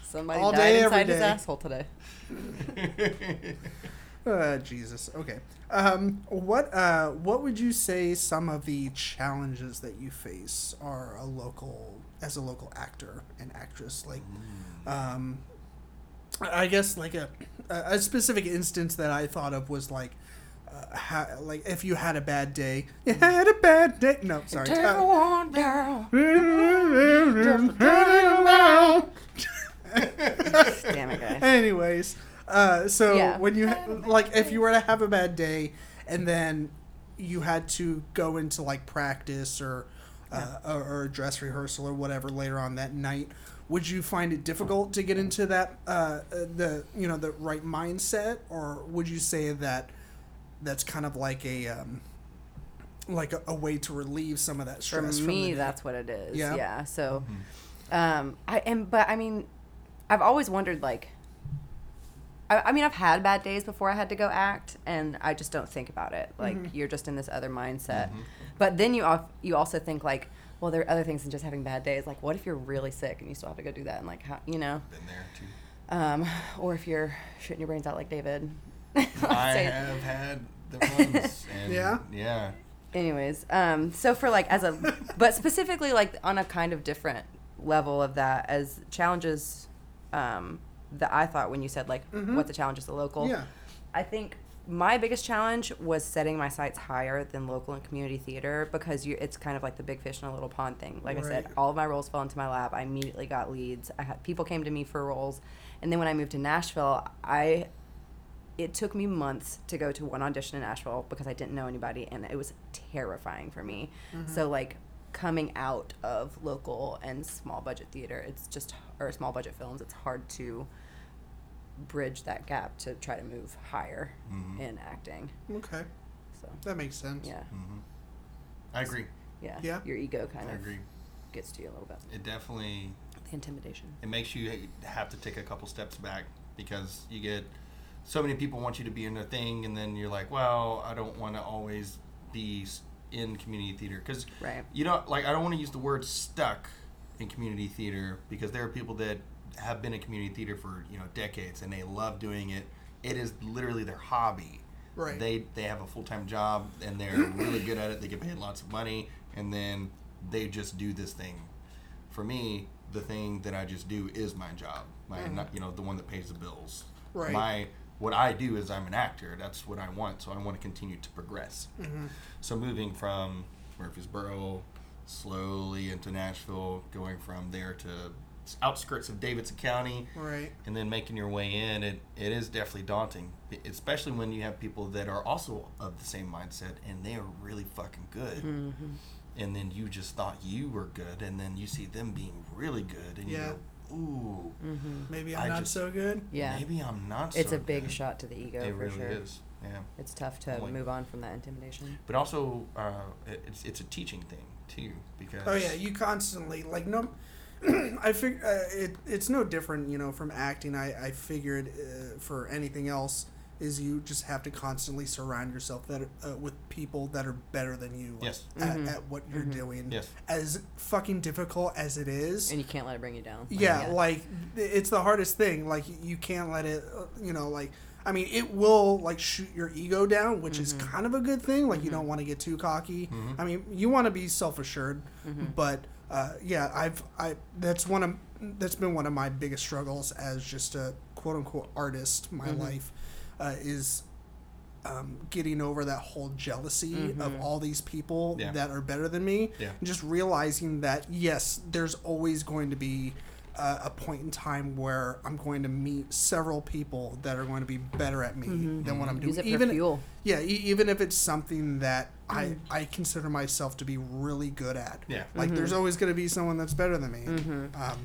Somebody All died day, inside his asshole today. Uh, Jesus. Okay. Um, what uh, what would you say some of the challenges that you face are a local as a local actor and actress? Like, um, I guess like a a specific instance that I thought of was like. Uh, ha- like if you had a bad day, you had a bad day. No, sorry. Take Uh, one down. *laughs* *laughs* Damn it, guys. Anyways, uh, so Yeah. when you ha- like, if you were to have a bad day, and then you had to go into like practice or uh, or, or dress rehearsal or whatever later on that night, would you find it difficult to get into that uh, uh, the you know the right mindset, or would you say that that's kind of like a um, like a, a way to relieve some of that For stress? from the me, day? that's what it is. Yeah. Yeah. So, um, I am, but I mean, I've always wondered, like, I, I mean, I've had bad days before I had to go act, and I just don't think about it. Like, Mm-hmm. you're just in this other mindset. But then you al- you also think like, well, there are other things than just having bad days. Like, what if you're really sick and you still have to go do that? And like, how, you know, Been there too. um, or if you're shitting your brains out like David. *laughs* I stage. have had the ones. *laughs* And Yeah? Yeah. anyways um so for like as a *laughs* but specifically like on a kind of different level of that as challenges um that i thought when you said like what the challenge is the local Yeah. i think my biggest challenge was setting my sights higher than local and community theater because you it's kind of like the big fish in a little pond thing. Like i said all of my roles fell into my lap. I immediately got leads. I had people came to me for roles. And then when i moved to nashville i it took me months to go to one audition in Nashville because I didn't know anybody and it was terrifying for me. Mm-hmm. So like coming out of local and small budget theater, it's just or small budget films, it's hard to bridge that gap to try to move higher mm-hmm. in acting. Okay, So that makes sense. yeah, mm-hmm. I agree. yeah, Yeah. Your ego kind I of agree. gets to you a little bit. It definitely The intimidation. it makes you have to take a couple steps back because you get so many people want you to be in their thing and then you're like well i don't want to always be in community theater because Right. you know like i don't want to use the word stuck in community theater because there are people that have been in community theater for you know decades and they love doing it. It is literally their hobby. Right. they they have a full-time job and they're really good at it. They get paid lots of money and then they just do this thing. For me the thing that i just do is my job. My mm-hmm. not, you know the one that pays the bills. Right. my what i do is i'm an actor. That's what i want so i want to continue to progress. Mm-hmm. So moving from murfreesboro slowly into nashville going from there to outskirts of davidson county Right. and then making your way in it, it is definitely daunting especially when you have people that are also of the same mindset and they are really fucking good and then you just thought you were good and then you see them being really good and you go ooh, Maybe I I'm not just- so good. Yeah. maybe I'm not. It's so a big good. shot to the ego It for really sure. is. Yeah. It's tough to Like- move on from that intimidation. But also, uh, it's it's a teaching thing too because. Oh yeah, you constantly like no. *clears throat* I fig- uh, it it's no different, you know, from acting. I I figured uh, for anything else is you just have to constantly surround yourself that uh, with people that are better than you. Yes. At, at what you're doing. Yes. As fucking difficult as it is. And you can't let it bring you down. yeah, like it's the hardest thing. Like you can't let it. uh, You know, like. I mean, it will like shoot your ego down, which is kind of a good thing. Like you don't want to get too cocky. I mean, you want to be self assured, but uh, yeah, I've I that's one of that's been one of my biggest struggles as just a quote unquote artist. My life uh, is um, getting over that whole jealousy of all these people Yeah. that are better than me. Yeah. And just realizing that yes, there's always going to be uh, a point in time where I'm going to meet several people that are going to be better at me than what I'm doing. It for even fuel. yeah, e- even if it's something that I I consider myself to be really good at. Yeah. Like there's always going to be someone that's better than me. Um,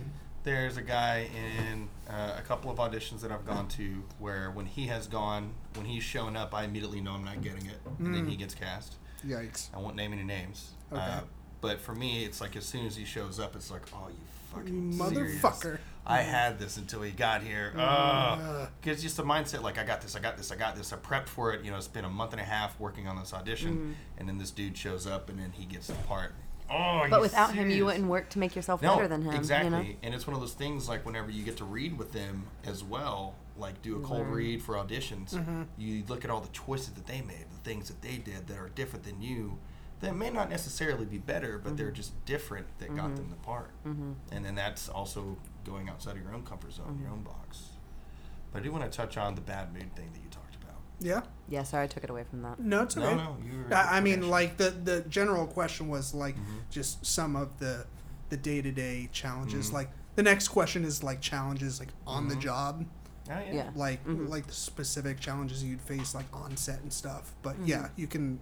There's a guy in uh, a couple of auditions that I've gone to where when he has gone, when he's shown up, I immediately know I'm not getting it, and then he gets cast. yikes. I won't name any names. Okay. Uh, but for me, it's like as soon as he shows up, it's like, oh, you fucking You serious? motherfucker. I had this until he got here. Oh, because just a mindset, like I got this, I got this, I got this. I prepped for it. You know, it's been a month and a half working on this audition, and then this dude shows up, and then he gets the part. Oh, But you without him, you wouldn't work to make yourself No, better than him. exactly. You know? And it's one of those things like whenever you get to read with them as well, like do a cold learn. read for auditions, Mm-hmm. you look at all the choices that they made, the things that they did that are different than you, that may not necessarily be better, but Mm-hmm. they're just different that got them the part. And then that's also going outside of your own comfort zone, Mm-hmm. your own box. But I do want to touch on the bad mood thing that you talked about. Yeah. Yeah, sorry, I took it away from that. No, it's okay. No, no, you were I, I mean, like the the general question was like Mm-hmm. just some of the the day to day challenges. Mm-hmm. Like the next question is like challenges like on the job, Oh, yeah. Yeah. like Mm-hmm. like the specific challenges you'd face like on set and stuff. But yeah, you can,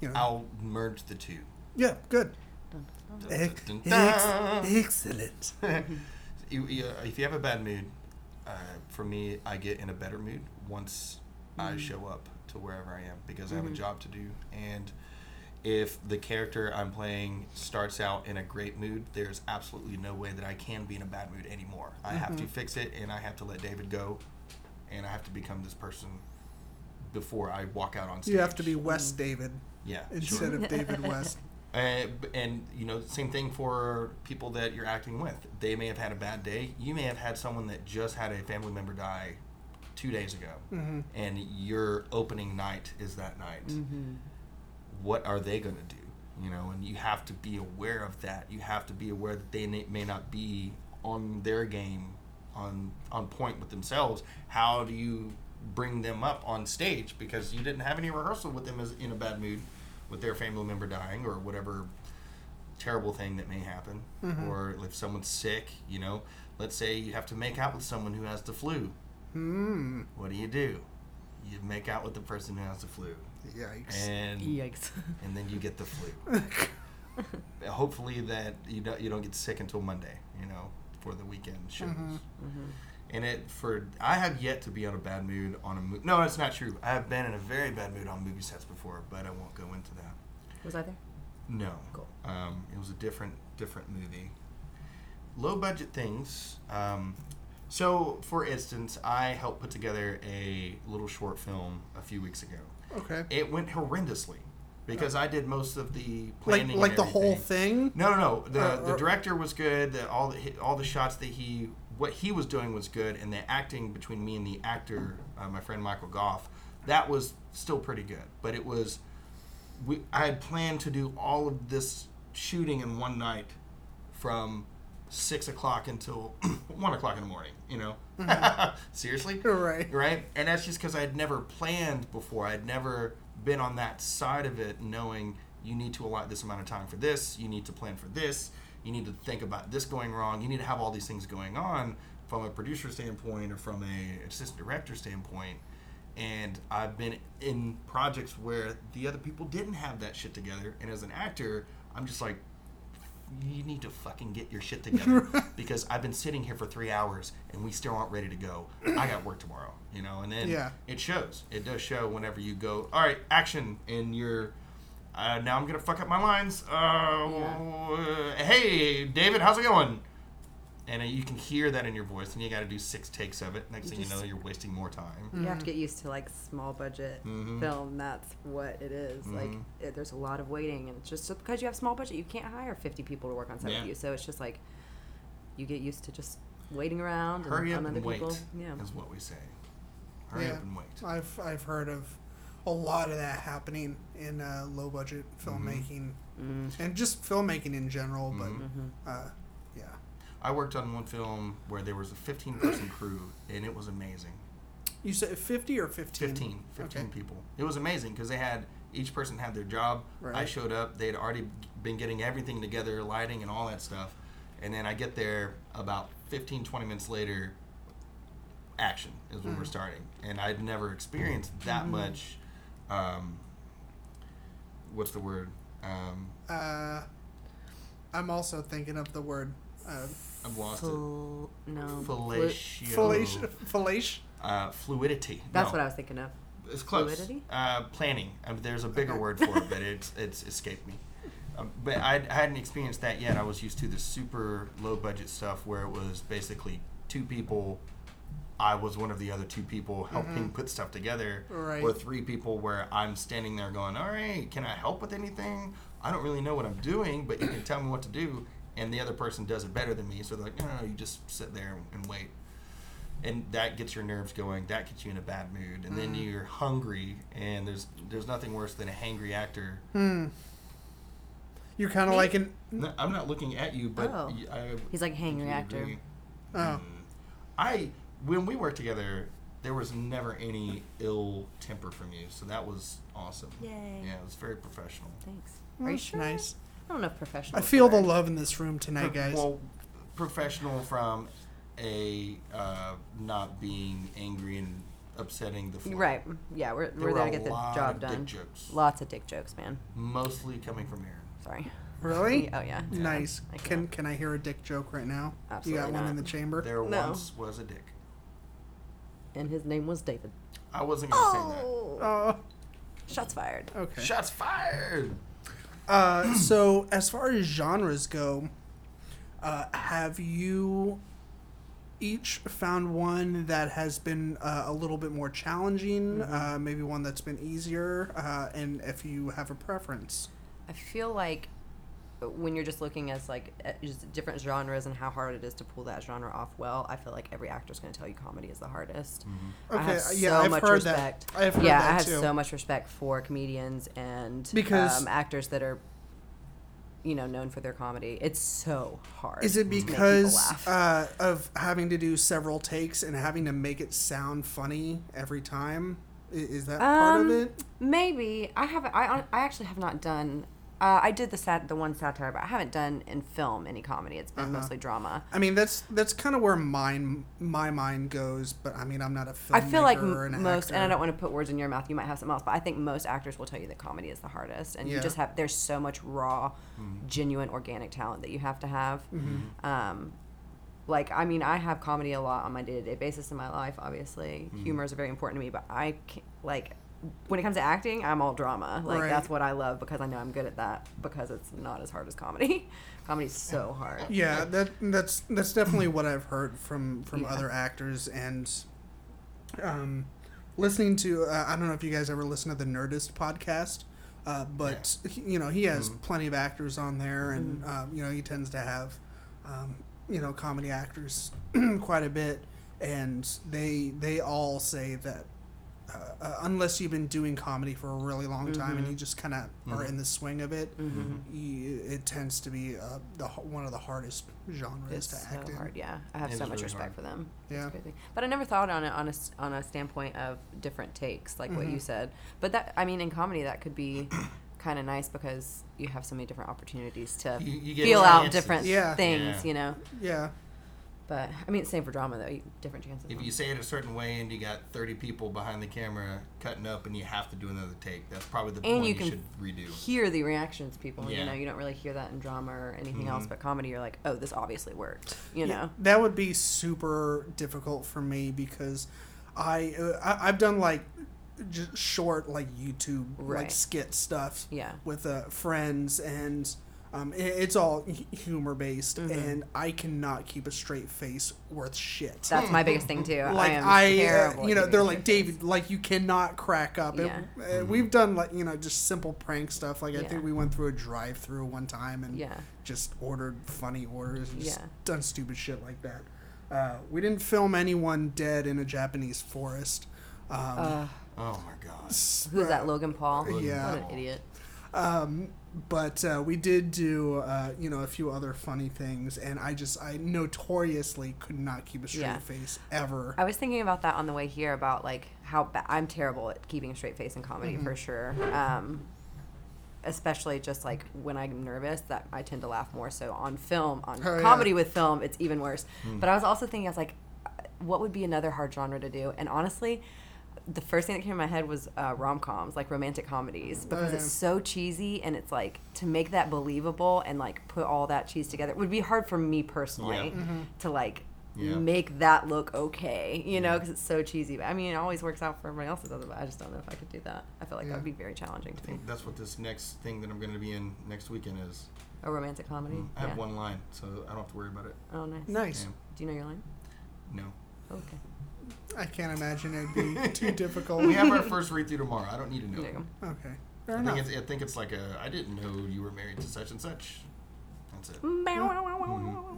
you know. I'll merge the two. Yeah, good. Dun, Ex- dun, ex- dun. excellent. *laughs* you, you, uh, if you have a bad mood, uh, for me, I get in a better mood once I show up to wherever I am because I have a job to do. And if the character I'm playing starts out in a great mood, there's absolutely no way that I can be in a bad mood anymore. I have to fix it, and I have to let David go, and I have to become this person before I walk out on stage. You have to be Wes David yeah instead of David West. *laughs* and, and you know, same thing for people that you're acting with. They may have had a bad day. You may have had someone that just had a family member die two days ago, Mm-hmm. and your opening night is that night. What are they going to do? You know, and you have to be aware of that. You have to be aware that they may may not be on their game, on on point with themselves. How do you bring them up on stage because you didn't have any rehearsal with them as in a bad mood, with their family member dying or whatever terrible thing that may happen, mm-hmm. or if someone's sick. You know, let's say you have to make out with someone who has the flu. Hmm. What do you do? You make out with the person who has the flu, Yikes. and Yikes. *laughs* and then you get the flu. *laughs* Uh, hopefully that you don't you don't get sick until Monday. You know, for the weekend shows. Mm-hmm. Mm-hmm. And it for I have yet to be on a bad mood on a movie. No, it's not true. I have been in a very bad mood on movie sets before, but I won't go into that. Was I there? No. Cool. Um, it was a different different movie. Low budget things. Um, so, for instance, I helped put together a little short film a few weeks ago. Okay. It went horrendously because I did most of the planning. like and the whole thing. No, no, no. The Uh, the director was good. The, all the all the shots that he what he was doing was good, and the acting between me and the actor, uh, my friend Michael Goff, that was still pretty good. But it was we I had planned to do all of this shooting in one night from six o'clock until *clears throat* one o'clock in the morning. You know, *laughs* seriously, Right. right? And that's just because I had never planned before. I'd never been on that side of it, knowing you need to allot this amount of time for this, you need to plan for this, you need to think about this going wrong, you need to have all these things going on from a producer standpoint or from a assistant director standpoint. And I've been in projects where the other people didn't have that shit together, and as an actor, I'm just like, you need to fucking get your shit together *laughs* because I've been sitting here for three hours and we still aren't ready to go. I got work tomorrow, you know. And then Yeah. it shows. It does show whenever you go. All right, action, and you're. Uh, now I'm gonna fuck up my lines. Uh, Hey, David, how's it going? And uh, you can hear that in your voice, and you got to do six takes of it. Next thing you know, you're wasting more time. You have to get used to like small budget Mhm. film. That's what it is. Like Mhm. it, there's a lot of waiting, and it's just because you have small budget, you can't hire 50 people to work on set Yeah. with you. So it's just like you get used to just waiting around Hurry and up on and other wait people. Yeah. is what we say. Hurry Yeah. up and wait. I've I've heard of a lot of that happening in uh, low budget filmmaking Mm. and just filmmaking in general. But uh, yeah, I worked on one film where there was a 15 person crew, and it was amazing. you said fifty or fifteen? 15, 15 Okay. people. It was amazing because they had each person had their job. I showed up. They'd already been getting everything together, lighting and all that stuff. And then I get there about 15, 20 minutes later. Action is when we're Mm. starting, and I'd never experienced that Mm-hmm. much. Um, what's the word? Um, Uh, I'm also thinking of the word uh, I've lost Fl- no. it. flu- Fellatio. fellation. Fellation. Uh, fluidity. That's No. what I was thinking of. It's close. Fluidity? Uh, planning. Um, there's a bigger Okay. word for it, but *laughs* it's it's escaped me. Um, but I, I hadn't experienced that yet. I was used to the super low budget stuff where it was basically two people. I was one of the other two people helping put stuff together, Mm-hmm. Right. or three people where I'm standing there going, "All right, can I help with anything? I don't really know what I'm doing, but you can tell me what to do." And the other person does it better than me, so they're like, "No, no, no you just sit there and wait." and that gets your nerves going. That gets you in a bad mood, and Mm. then you're hungry. And there's there's nothing worse than a hangry actor. Hmm. You're kind of like an. No, I'm not looking at you, but Oh. I, He's like hangry actor. Oh. Mm. I when we worked together, there was never any ill temper from you, so that was awesome. Yay. Yeah, it was very professional. Thanks. Well, Are you sure? nice. I don't know if professional. I feel the love in this room tonight, guys. Well, professional from a uh, not being angry and upsetting the floor. Right. Yeah, we're, There we're were there a to get the job of dick done. jokes. Lots of dick jokes, man. Mostly coming from Aaron. Sorry. really? *laughs* Oh yeah. Nice. I Can can't. I hear a dick joke right now? you Absolutely got one in the chamber. There No. once was a dick. And his name was David. I wasn't gonna say that. Oh, Shots fired. okay. Shots fired. Uh, so as far as genres go, uh, have you each found one that has been uh, a little bit more challenging? Uh, maybe one that's been easier, uh, and if you have a preference. I feel like when you're just looking as like at just different genres and how hard it is to pull that genre off well, I feel like every actor's going to tell you comedy is the hardest. I Okay, have uh, so yeah, I've much heard respect. that. I've heard yeah, that I have too. so much respect for comedians and Because- um, actors that are, you know, known for their comedy. It's so hard. Is it to make people because uh, of having to do several takes and having to make it sound funny every time? Is that part of Um, it? Maybe I haven't. I I actually have not done. Uh, I did the sat the one satire, but I haven't done in film any comedy. It's been Uh-huh. mostly drama. I mean, that's that's kind of where mine my mind goes. But I mean, I'm not a filmmaker I feel like m- an most, and I don't want to put words in your mouth. You might have something else, but I think most actors will tell you that comedy is the hardest, and Yeah. you just have. There's so much raw, genuine, organic talent that you have to have. Mm-hmm. Um, like I mean, I have comedy a lot on my day to day basis in my life. Obviously, Mm-hmm. humor is very important to me, but I can't, like when it comes to acting, I'm all drama. Like Right. that's what I love because I know I'm good at that because it's not as hard as comedy. *laughs* Comedy's so hard. Yeah, that that's that's definitely what I've heard from from Yeah. other actors and um, listening to. Uh, I don't know if you guys ever listen to the Nerdist podcast, uh, but he, you know he has plenty of actors on there, and um, you know he tends to have um, you know comedy actors *clears throat* quite a bit, and they they all say that. Uh, uh, unless you've been doing comedy for a really long time and you just kind of are in the swing of it, you, it tends to be uh, the one of the hardest genres It's to so act in. hard. Yeah, I have It so much really respect hard. for them. Yeah. Crazy. But I never thought on it on a s- on a standpoint of different takes, like Mm-hmm. what you said. But that I mean, in comedy, that could be *coughs* kind of nice because you have so many different opportunities to You- you feel out chances. different Yeah. things. Yeah. You know. Yeah. But I mean, same for drama though. You, different chances. If you say it a certain way and you got 30 people behind the camera cutting up and you have to do another take, that's probably the and one you you, can should redo. hear the reactions of people. You know, you don't really hear that in drama or anything else. Mhm. But comedy, you're like, oh, this obviously worked. You know. that would be super difficult for me because I, uh, I I've done like just short like YouTube like skit stuff Yeah. with uh, friends and um, i- it's all humor based Mhm. and I cannot keep a straight face worth shit. That's my biggest thing too. like I am I, uh, terrible. you know, they're like straight face. David, like you cannot crack up. It- Yeah. uh, we've done like you know just simple prank stuff. Like I Yeah. think we went through a drive-through one time and Yeah. just ordered funny orders and just Yeah. done stupid shit like that. Uh, we didn't film anyone dead in a Japanese forest. Um, Uh, Oh my god. s- who's uh, that? Logan Paul. Yeah. What an idiot. Um, but uh, we did do, uh, you know, a few other funny things, and I just, I notoriously could not keep a straight Yeah. face ever. I was thinking about that on the way here about like how ba- I'm terrible at keeping a straight face in comedy Mm-hmm. for sure. Um, especially just like when I'm nervous, that I tend to laugh more. So on film, on Oh, yeah. comedy with film, it's even worse. But I was also thinking, I was like, what would be another hard genre to do? And honestly, the first thing that came in my head was uh, rom coms, like romantic comedies, because yeah. it's so cheesy and it's like to make that believable and like put all that cheese together it would be hard for me personally Yeah. Mm-hmm. to like Yeah. make that look okay, you know, because it's so cheesy. But I mean, it always works out for everybody else. It doesn't. But I just don't know if I could do that. I feel like Yeah. that would be very challenging I to me. think that's what this next thing that I'm going to be in next weekend is. A romantic comedy. I have yeah. one line, so I don't have to worry about it. Oh, nice. nice. Yeah. Do you know your line? No. Okay. I can't imagine it'd be *laughs* too difficult. We have our first read through tomorrow. I don't need to know. There you it. go. Okay, fair I enough. think, it's, I think it's like a. I didn't know you were married to such and such. That's it.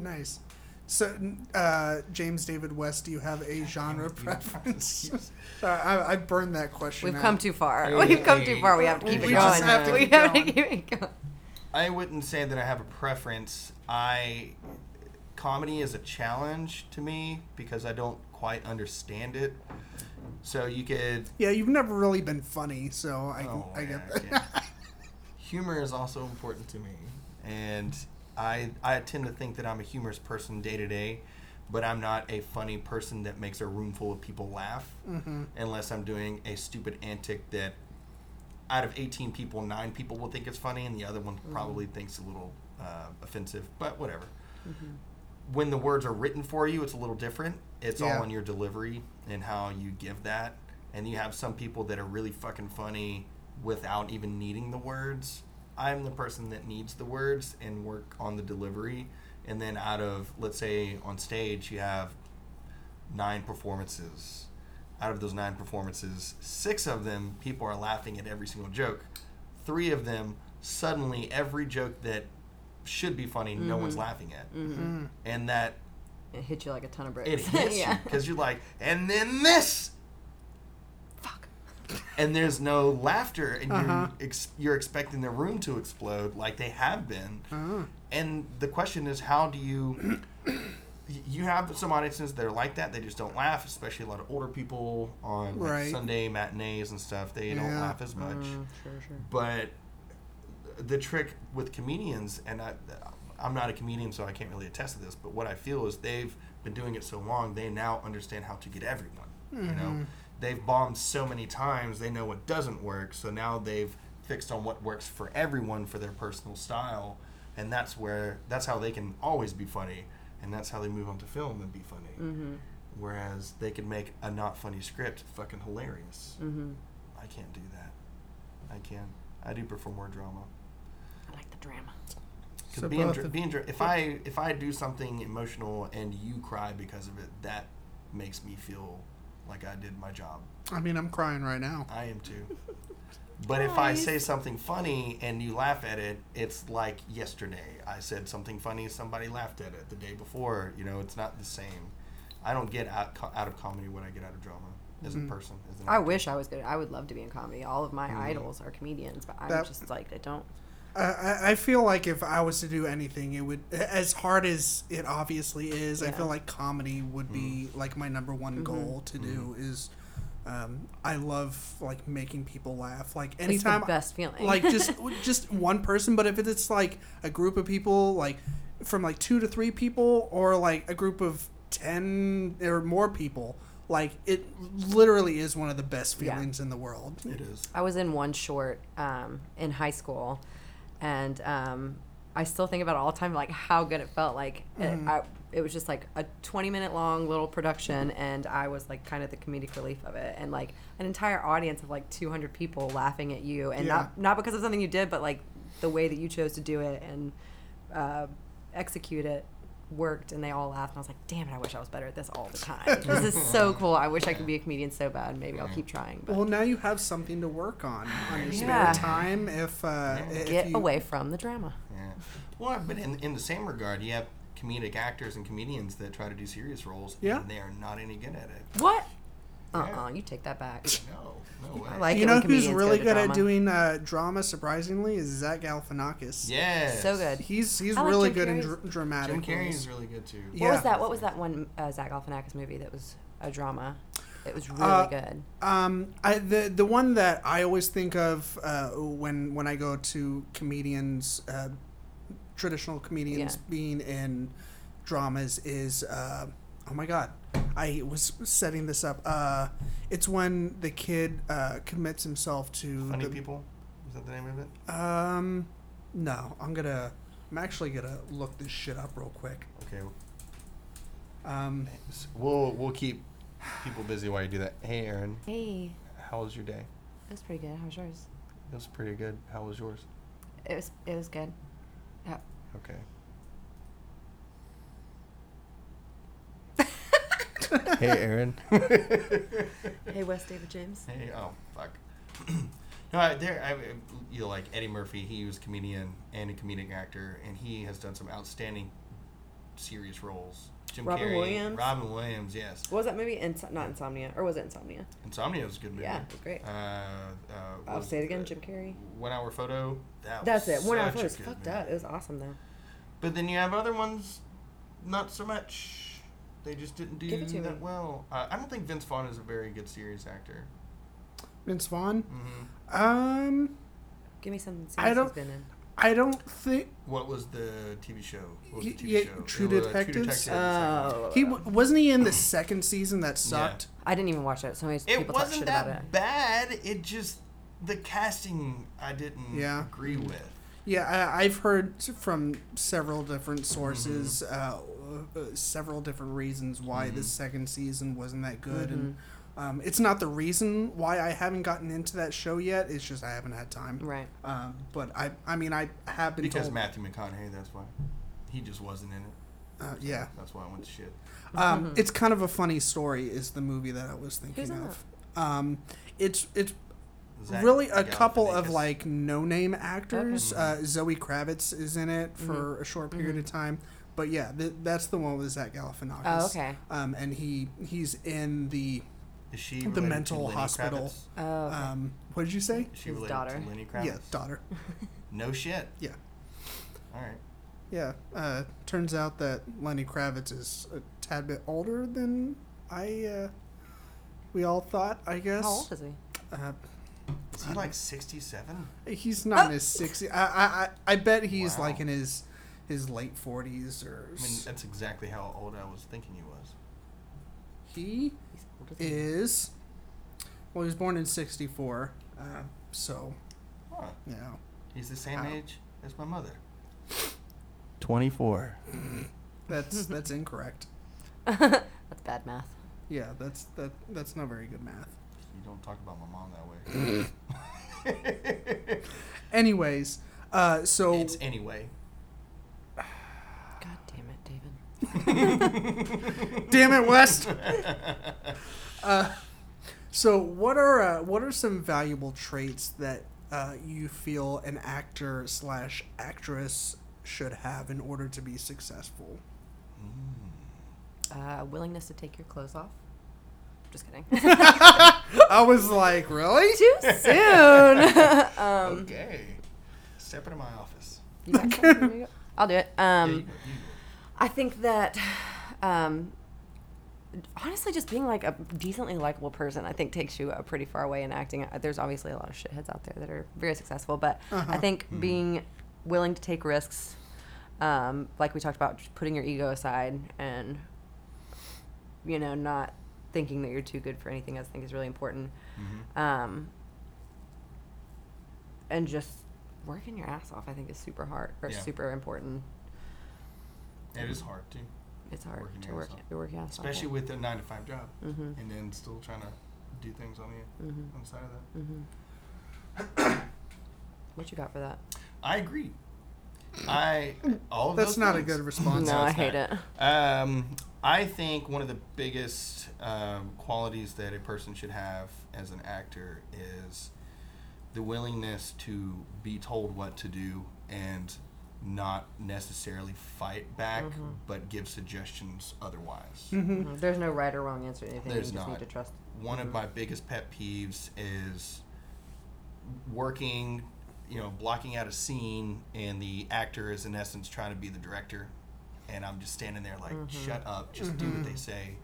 Nice. So, uh, James David West, do you have a genre preference? *laughs* Yes. Sorry, *laughs* I, I burned that question. We've out. come too far. Hey, We've come too hey. far. We have to keep We it just going. have to we keep have going. to keep it going. I wouldn't say that I have a preference. I comedy is a challenge to me because I don't quite understand it. So you could. Yeah, you've never really been funny, so I, Oh, I get that. yeah. *laughs* Humor is also important to me, and I I tend to think that I'm a humorous person day to day, but I'm not a funny person that makes a room full of people laugh hmm unless I'm doing a stupid antic that out of 18 people, nine people will think it's funny, and the other one probably thinks a little uh, offensive. But whatever. When the words are written for you, it's a little different. It's Yeah. all in your delivery and how you give that. And you have some people that are really fucking funny without even needing the words. I'm the person that needs the words and work on the delivery. And then out of, let's say, on stage, you have nine performances. Out of those nine performances, six of them people are laughing at every single joke. Three of them, suddenly every joke that should be funny, no one's laughing at, Mm-hmm. and that It hits you like a ton of bricks. it *laughs* hits yeah. you because you're like, and then this, Fuck. and there's no laughter, and Uh-huh. you're ex- you're expecting the room to explode like they have been. Uh-huh. And the question is, how do you? You have some audiences that are like that. They just don't laugh, especially a lot of older people on like Right. Sunday matinees and stuff. They don't laugh as much. Mm, sure, sure. But the trick with comedians, and I, I'm not a comedian, so I can't really attest to this. But what I feel is they've been doing it so long, they now understand how to get everyone. You know, they've bombed so many times, they know what doesn't work. So now they've fixed on what works for everyone for their personal style, and that's where that's how they can always be funny, and that's how they move on to film and be funny. Mm-hmm. Whereas they can make a not funny script fucking hilarious. Mm-hmm. I can't do that. I can. I do prefer more drama. I like the drama. 'Cause So being, both dr- being dr- if I if I do something emotional and you cry because of it, that makes me feel like I did my job. I mean, I'm crying right now. I am too. *laughs* But if I say something funny and you laugh at it, it's like yesterday. I said something funny, somebody laughed at it. The day before, you know, it's not the same. I don't get out, co- out of comedy what I get out of drama as Mm-hmm. a person. As an I wish I was good. I would love to be in comedy. All of my idols are comedians, but I'm That- just like I don't. I- I, I feel like if I was to do anything, it would, as hard as it obviously is, I Yeah. Mm-hmm. feel like comedy would be like my number one goal to do is. Um, I love like making people laugh. Like It's anytime, the best feeling. like just *laughs* just one person. But if it's like a group of people, like from like two to three people, or like a group of ten or more people. Like it literally is one of the best Yeah. feelings in the world. It is. I was in one short um, in high school, and um, I still think about it all the time, like how good it felt. Like it, I, it was just like a 20 minute long little production, and I was like kind of the comedic relief of it, and like an entire audience of like 200 people laughing at you, and Yeah. not not because of something you did, but like the way that you chose to do it and uh, execute it worked and they all laughed and I was like damn it I wish I was better at this all the time this is so *laughs* cool I wish I could be a comedian so bad maybe I'll keep trying but Well, now you have something to work on on your Yeah. spare time. If, uh, if get you- away from the drama Yeah. Well, but in, in the same regard, you have comedic actors and comedians that try to do serious roles, Yeah. and they are not any good at it. What? Uh Yeah. uh you take that back. No, no. I like you it know when who's really go to good at doing uh, drama? Surprisingly, is Zach Galifianakis. yes. So good. He's he's like really Jim good in dr- dramatic. Jim Carrey is really good too. Yeah. What was that? What was that one uh, Zach Galifianakis movie that was a drama? It was really Uh, good. Um, I the the one that I always think of uh, when when I go to comedians, uh, traditional comedians Yeah. being in dramas is uh, oh my god, I was setting this up. Uh, it's when the kid uh, commits himself to Funny the, People? Is that the name of it? Um, no, I'm gonna. I'm actually gonna look this shit up real quick. Okay. Um, We'll we'll keep people busy while you do that. Hey, Aaron, Hey, how was your day? it was pretty good. How was yours? It was pretty good. How was yours? It was it was good. Yeah. Okay. *laughs* hey, Aaron. *laughs* Hey, Wes David James. Hey, oh fuck. *clears throat* no, I, there. I, you know, like Eddie Murphy. He was a comedian and a comedic actor, and he has done some outstanding serious roles. Jim Robin Carrey, Williams? Robin Williams, yes. What was that movie? Inso- not Insomnia, or was it Insomnia? Insomnia was a good movie. Yeah, it was great. Uh, uh, I'll was say it again. the Jim Carrey. One Hour Photo. That That's was it. One hour such a photos. Fucked movie. up. It was awesome though. But then you have other ones, not so much. They just didn't do Give it to that me. well. Uh, I don't think Vince Vaughn is a very good serious actor. Vince Vaughn. hmm Um, Give me something I don't- he's been in. I don't think What was the TV show? What was He- the TV yeah, show? True It was, uh, Detectives? the. Oh, he w- wasn't he in the second season that sucked. I didn't even watch it. So many It people talk wasn't shit that about it. bad. It just the casting I didn't Yeah. agree with. Yeah, I, I've heard from several different sources, Mm-hmm. uh, uh, several different reasons why this second season wasn't that good, and Mm-hmm. um, it's not the reason why I haven't gotten into that show yet. It's just I haven't had time. Right. Um, but I, I mean, I have been Because told. Matthew McConaughey, that's why. He just wasn't in it. uh, yeah, That's why I went to shit. um, it's kind of a funny story. Is the movie that I was thinking Who's of? Um, it's it's Zach really a couple of like no-name actors. Okay. Uh, Zoe Kravitz is in it Mm-hmm. for a short period of time, but yeah, th- that's the one with Zach Galifianakis. Oh, okay. Um, and he he's in the Is she the related to mental hospital. Oh, okay. um, what did you say? Is she His related daughter. to Lenny Kravitz? Yeah, daughter. *laughs* No shit. Yeah, All right. yeah. Uh, turns out that Lenny Kravitz is a tad bit older than I uh, we all thought. I guess. How old is he? Uh, Is he like 67? he's not *laughs* in his sixty. I, I I I bet he's Wow. like in his his late forties or. I mean, that's exactly how old I was thinking he was. He He's older than is. Well, he was born in '64, uh, so Huh. you know. He's the same How? age as my mother. 24. *laughs* That's that's incorrect. *laughs* That's bad math. Yeah, that's that that's not very good math. You don't talk about my mom that way. *laughs* Anyways, uh, so it's anyway. God damn it, David. *laughs* damn it, West. uh, so what are uh, what are some valuable traits that uh, you feel an actor slash actress should have in order to be successful? Uh, willingness to take your clothes off. Just kidding. *laughs* I was like, really? Too soon. *laughs* um, okay. Step into my office. you got something for me to go? I'll do it. Yeah, Um, you you I think that um, honestly, just being like a decently likable person, I think takes you a pretty far away in acting. Uh, There's obviously a lot of shitheads out there that are very successful, but Uh-huh. I think being willing to take risks, um, like we talked about, putting your ego aside and you know, not thinking that you're too good for anything, I think is really important. Um, and just working your ass off, I think, is super hard or Yeah. super important. It is hard too, It's hard Working to work. You're working ass off. especially with a nine to five job, Mm-hmm. and then still trying to do things on the Mm-hmm. on the side of that. Mm-hmm. *coughs* what you got for that? I agree. I all of That's those not a good response. No, I hate not. it. Um, I think one of the biggest um, qualities that a person should have as an actor is the willingness to be told what to do and not necessarily fight back, Mm-hmm. but give suggestions otherwise. Mhm. There's no right or wrong answer to anything. There's you just not. need to trust. One of mm-hmm. my biggest pet peeves is working, you know, blocking out a scene, and the actor is in essence trying to be the director, and I'm just standing there like, mm-hmm. shut up, just do what they say,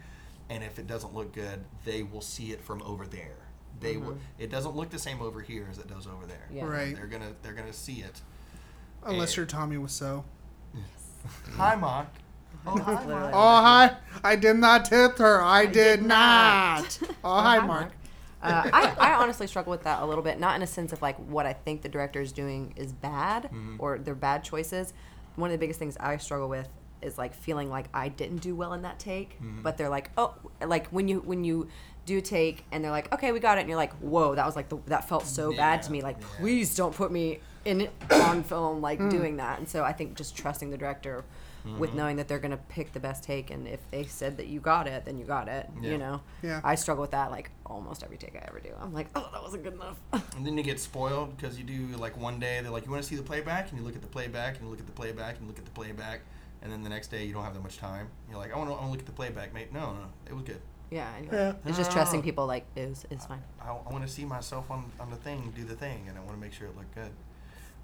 and if it doesn't look good, they will see it from over there. They will. It doesn't look the same over here as it does over there. Yeah. Right. They're gonna they're gonna see it. Unless And- you're Tommy Wiseau. Hi, Mark. *laughs* Oh, hi, Mark. Oh hi! I did not tip her. I, did, did not. not. Oh hi, Mark. Uh, I, I honestly struggle with that a little bit, not in a sense of like what I think the director is doing is bad Mm-hmm. or they're bad choices. One of the biggest things I struggle with is like feeling like I didn't do well in that take, Mm-hmm. but they're like, oh, like when you when you do take and they're like, okay, we got it, and you're like, whoa, that was like the, that felt so bad to me. Like, yeah. please don't put me in on film like doing that. And so I think just trusting the director Mm-hmm. with knowing that they're gonna pick the best take, and if they said that you got it, then you got it. Yeah. You know. Yeah. I struggle with that like almost every take I ever do. I'm like, oh, that wasn't good enough. And then you get spoiled because you do like one day they're like, you want to see the playback, and you look at the playback, and you look at the playback, and you look at the playback, and then the next day you don't have that much time. You're like, I want to, I want to look at the playback, mate. No, no, no it was good. yeah, and Yeah. it's just trusting people like is is fine. I, I want to see myself on, on the thing, do the thing, and I want to make sure it looked good.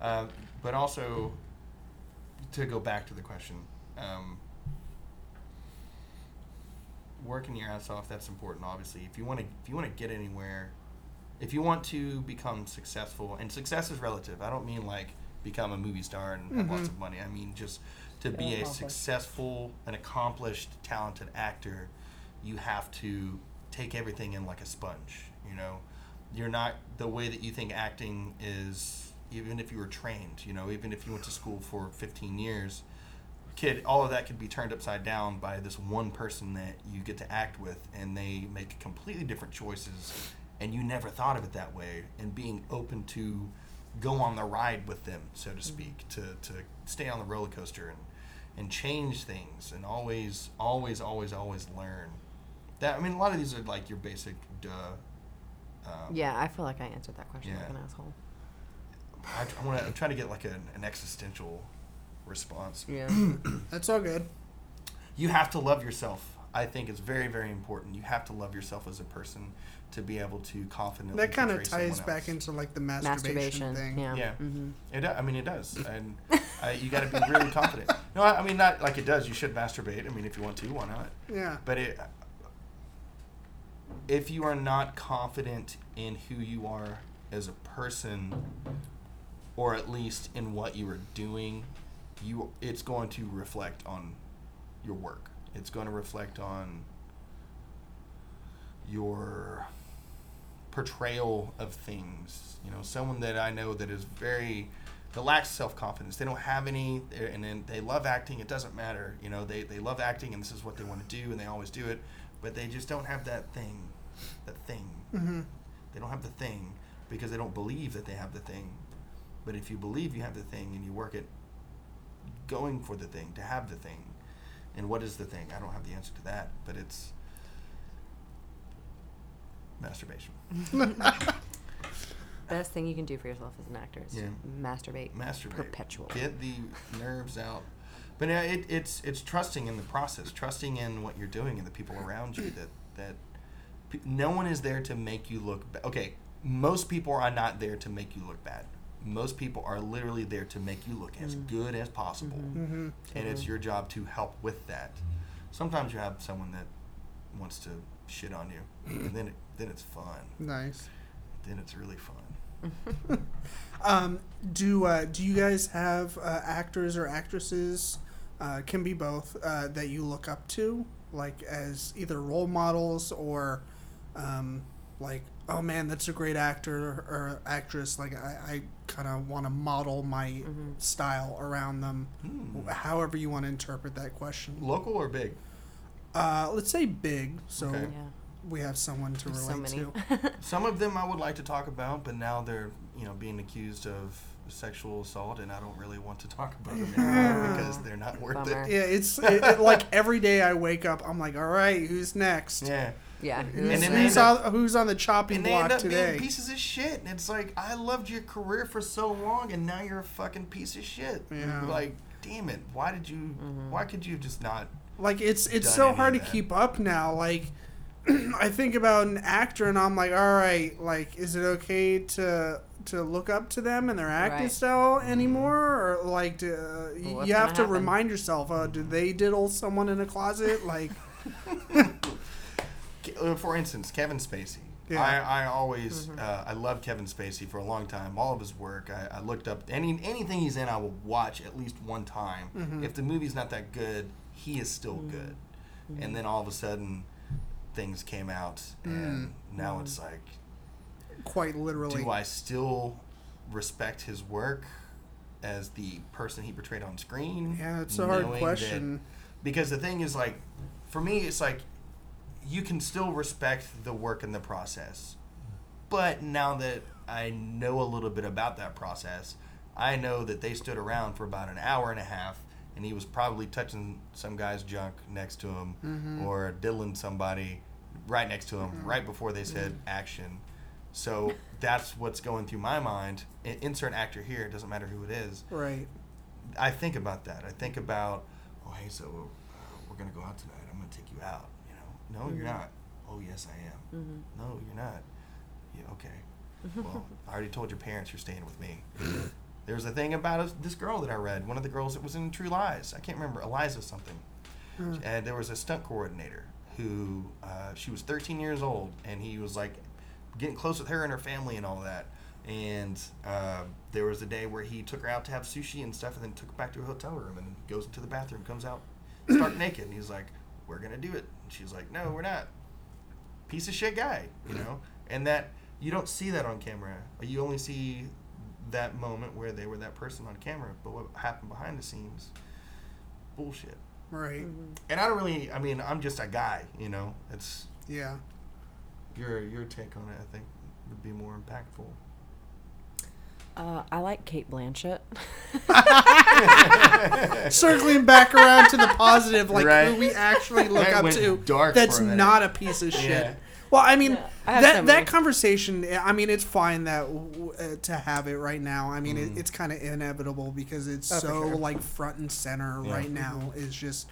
Uh, but also, to go back to the question, um, working your ass off that's important. Obviously, if you want to if you want to get anywhere, if you want to become successful, and success is relative. I don't mean like become a movie star and have lots of money. I mean just to be a successful, an accomplished, talented actor. You have to take everything in like a sponge. You know, you're not the way that you think acting is. Even if you were trained, you know, even if you went to school for 15 years, kid, all of that could be turned upside down by this one person that you get to act with, and they make completely different choices, and you never thought of it that way. And being open to go on the ride with them, so to speak, to, to stay on the roller coaster and and change things, and always, always, always, always learn. That I mean, a lot of these are like your basic duh. Um, Yeah, I feel like I answered that question like Yeah. an asshole. I, I want to. I'm trying to get like an, an existential response. Yeah. *clears throat* That's all good. you have to love yourself. I think it's very, very important. You have to love yourself as a person to be able to confidently. That kind of ties back into like the masturbation, Masturbation. thing. Yeah. Yeah, hmm it. I mean, it does, *laughs* and uh, you got to be really confident. No, I, I mean not like it does. You should masturbate. I mean, if you want to, why not? Yeah. But it, if you are not confident in who you are as a person, or at least in what you are doing, you it's going to reflect on your work. It's going to reflect on your portrayal of things. You know, someone that I know that is very that lacks self confidence. They don't have any, and then they love acting. It doesn't matter. You know, they, they love acting, and this is what they want to do, and they always do it. But they just don't have that thing, that thing. hmm They don't have the thing because they don't believe that they have the thing. But if you believe you have the thing and you work at going for the thing, to have the thing, and what is the thing? I don't have the answer to that, but it's masturbation. *laughs* Best thing you can do for yourself as an actor is Yeah. masturbate. Masturbate. Perpetually. Get the nerves out. But uh, it, it's it's trusting in the process, trusting in what you're doing and the people around you. That that pe- no one is there to make you look. Ba- okay, most people are not there to make you look bad. Most people are literally there to make you look as good as possible, hmm and it's your job to help with that. Sometimes you have someone that wants to shit on you, and then it, then it's fun. Nice. Then it's really fun. *laughs* Um, do uh, do you guys have uh, actors or actresses uh, can be both uh, that you look up to, like as either role models or um, like, oh man, that's a great actor or actress. Like I, I kind of want to model my style around them. Hmm. However you want to interpret that question. Local or big? Uh, let's say big, so Okay. Yeah. we have someone to There's relate so to. *laughs* Some of them I would like to talk about, but now they're you know being accused of sexual assault, and I don't really want to talk about them anymore because they're not worth Bummer. it. Yeah, it's it, it- like every day I wake up, I'm like, all right, who's next? Yeah. Yeah. Who's, And who's, end up- on, who's on the chopping And they block end up today? being pieces of shit. And it's like, I loved your career for so long, and now you're a fucking piece of shit. Yeah. Like, damn it. Why did you, Mm-hmm. why could you just not? Like it's it's done so hard to keep up now. Like *clears throat* I think about an actor and I'm like, all right, like is it okay to to look up to them and their acting Right. style anymore, or like to, uh, y- what's you have gonna happen? remind yourself, uh, did they diddle someone in a closet? Like, Ke- *laughs* *laughs* Uh, for instance, Kevin Spacey. Yeah. I, I always, mm-hmm. uh, I loved Kevin Spacey for a long time. All of his work, I, I looked up any anything he's in. I will watch at least one time. Mm-hmm. If the movie's not that good, he is still mm-hmm. good. And then all of a sudden, things came out, and now it's like, quite literally. do I still respect his work as the person he portrayed on screen? Yeah, it's a hard knowing that- question. because the thing is, like, for me, it's like you can still respect the work and the process, but now that I know a little bit about that process, I know that they stood around for about an hour and a half. And he was probably touching some guy's junk next to him, Mm-hmm. or diddling somebody right next to him, right before they said action. So that's what's going through my mind. Insert actor here, it doesn't matter who it is. Right. I think about that. I think about, oh, hey, so uh, we're gonna go out tonight. I'm gonna take you out. No, you're not. Oh, yes, I am. No, you're not. Yeah, okay. *laughs* Well, I already told your parents you're staying with me. There was a thing about us- this girl that I read. One of the girls that was in True Lies. I can't remember Eliza something. And there was a stunt coordinator who uh, she was 13 years old, and he was like getting close with her and her family and all that. And uh, there was a day where he took her out to have sushi and stuff, and then took her back to her hotel room, and goes into the bathroom, comes out stark *coughs* naked, and he's like, "We're gonna do it." And she's like, "No, we're not." Piece of shit guy, you know. *laughs* And that you don't see that on camera. You only see that moment where they were that person on camera, but what happened behind the scenes, bullshit. Right. Mm-hmm. And I don't really. I mean, I'm just a guy. You know. It's Yeah. your your take on it. I think would be more impactful. Uh, I like Cate Blanchett. *laughs* Circling back around to the positive, like Right. who we actually look That up went to. dark that's for a minute. not a piece of shit. Yeah. Well, I mean, I have that so that conversation. I mean, it's fine that w- uh, to have it right now. I mean, Mm. it, it's kind of inevitable because it's Oh, so sure. like front and center Yeah. right now. Is just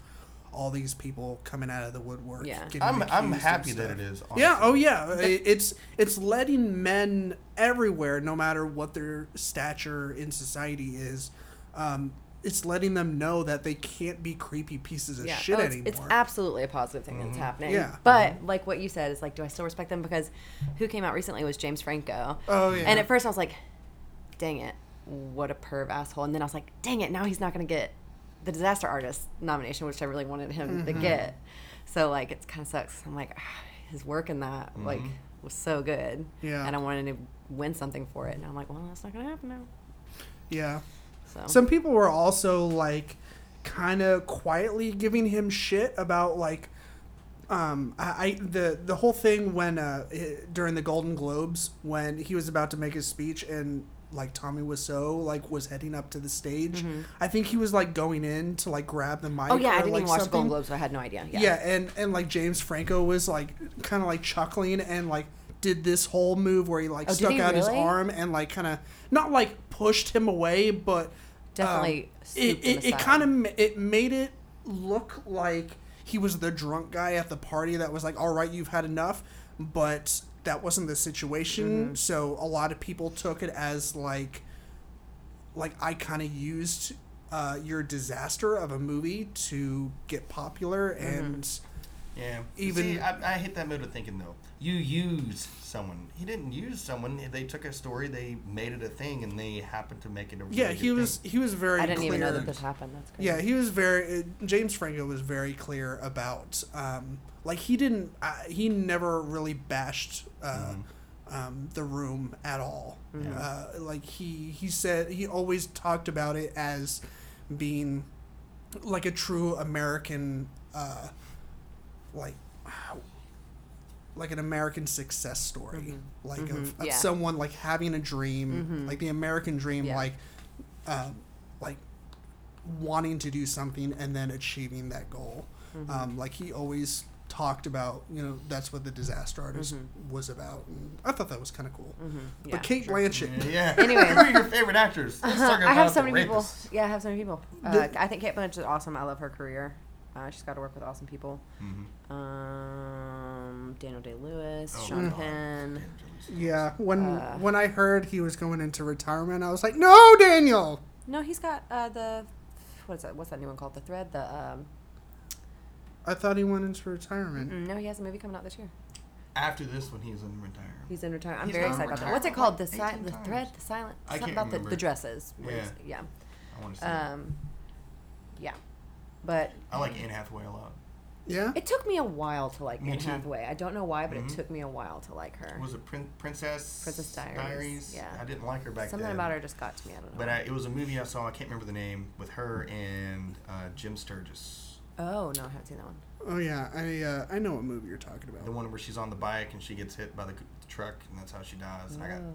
all these people coming out of the woodwork. Yeah. I'm I'm happy that stuff. it is. Yeah. Oh, yeah. It's it's letting men everywhere, no matter what their stature in society is. Um, it's letting them know that they can't be creepy pieces of shit Oh, it's, anymore. it's absolutely a positive thing that's happening. Yeah. But like what you said is like, do I still respect them? Because who came out recently was James Franco. Oh, yeah. And at first I was like, dang it, what a perv asshole. And then I was like, dang it, now he's not going to get the disaster artist nomination, which I really wanted him to get. So like, it kind of sucks. I'm like, ah, his work in that like was so good. Yeah. And I wanted to win something for it. And I'm like, well, that's not going to happen now. yeah. So Some people were also like kind of quietly giving him shit about like um I, I the the whole thing when uh during the Golden Globes when he was about to make his speech and like Tommy Wiseau like was heading up to the stage. I think he was like going in to like grab the mic. Mm-hmm. oh yeah, I or, didn't like, even watch the. Golden Globes, so I had no idea. Yeah. Yeah. and and like James Franco was like kind of like chuckling and like did this whole move where he like Oh, stuck he out his arm and like kind of not like pushed him away, but Definitely um, it it, it kind of it made it look like he was the drunk guy at the party that was like, "All right, you've had enough," but that wasn't the situation. Mm-hmm. So a lot of people took it as like like I kind of used uh, your disaster of a movie to get popular Mm-hmm. and Yeah. Even- See, I, I hate that mode of thinking though. You use someone. He didn't use someone. They took a story, they made it a thing, and they happened to make it a. Really Yeah, good he was thing. he was very I didn't clear. even know that this happened. That's crazy. Yeah, he was very. Uh, James Franco was very clear about, um, like he didn't, uh, he never really bashed uh, um, the room at all. Uh, like he he said he always talked about it as being like a true American, uh, like like an American success story, like of, of Yeah. someone like having a dream, like the American dream, Yeah. like um, like wanting to do something and then achieving that goal. Um, like he always talked about, you know, that's what the disaster artist was about. And I thought that was kind of cool. Yeah, but Cate Blanchett, Yeah. *laughs* Anyway. who are your favorite actors? Uh-huh. I have so the many people. Yeah, I have so many people. Uh, The- I think Cate Blanchett is awesome. I love her career. Uh, she's got to work with awesome people. Mhm. Um, Daniel Day Lewis, Oh, Sean God. Penn. yeah, when Uh, when I heard he was going into retirement, I was like, no, Daniel. No, he's got uh, the what's that? What's that new one called? The Thread. The um, I thought he went into retirement. mm, no, he has a movie coming out this year. After this one, he's in retirement. He's in retirement. I'm He's very not excited about that. What's it for called? The si- the thread, the silent. I can't about the, remember. the dresses. Yeah. Yeah. I want to see. it. Um, yeah. But I like Anne Hathaway a lot. Yeah, it took me a while to like Me Anne too. Hathaway. I don't know why, but Mhm. it took me a while to like her. Was it Prin- Princess? Princess Diaries, yeah. I didn't like her back then. Something then. about her just got to me. I don't know. But I, it was a movie I saw. I can't remember the name with her and uh, Jim Sturgess. oh no, I haven't seen that one. Oh yeah, I uh, I know what movie you're talking about. The about. one where she's on the bike and she gets hit by the, c- the truck and that's how she dies. And I got Oh.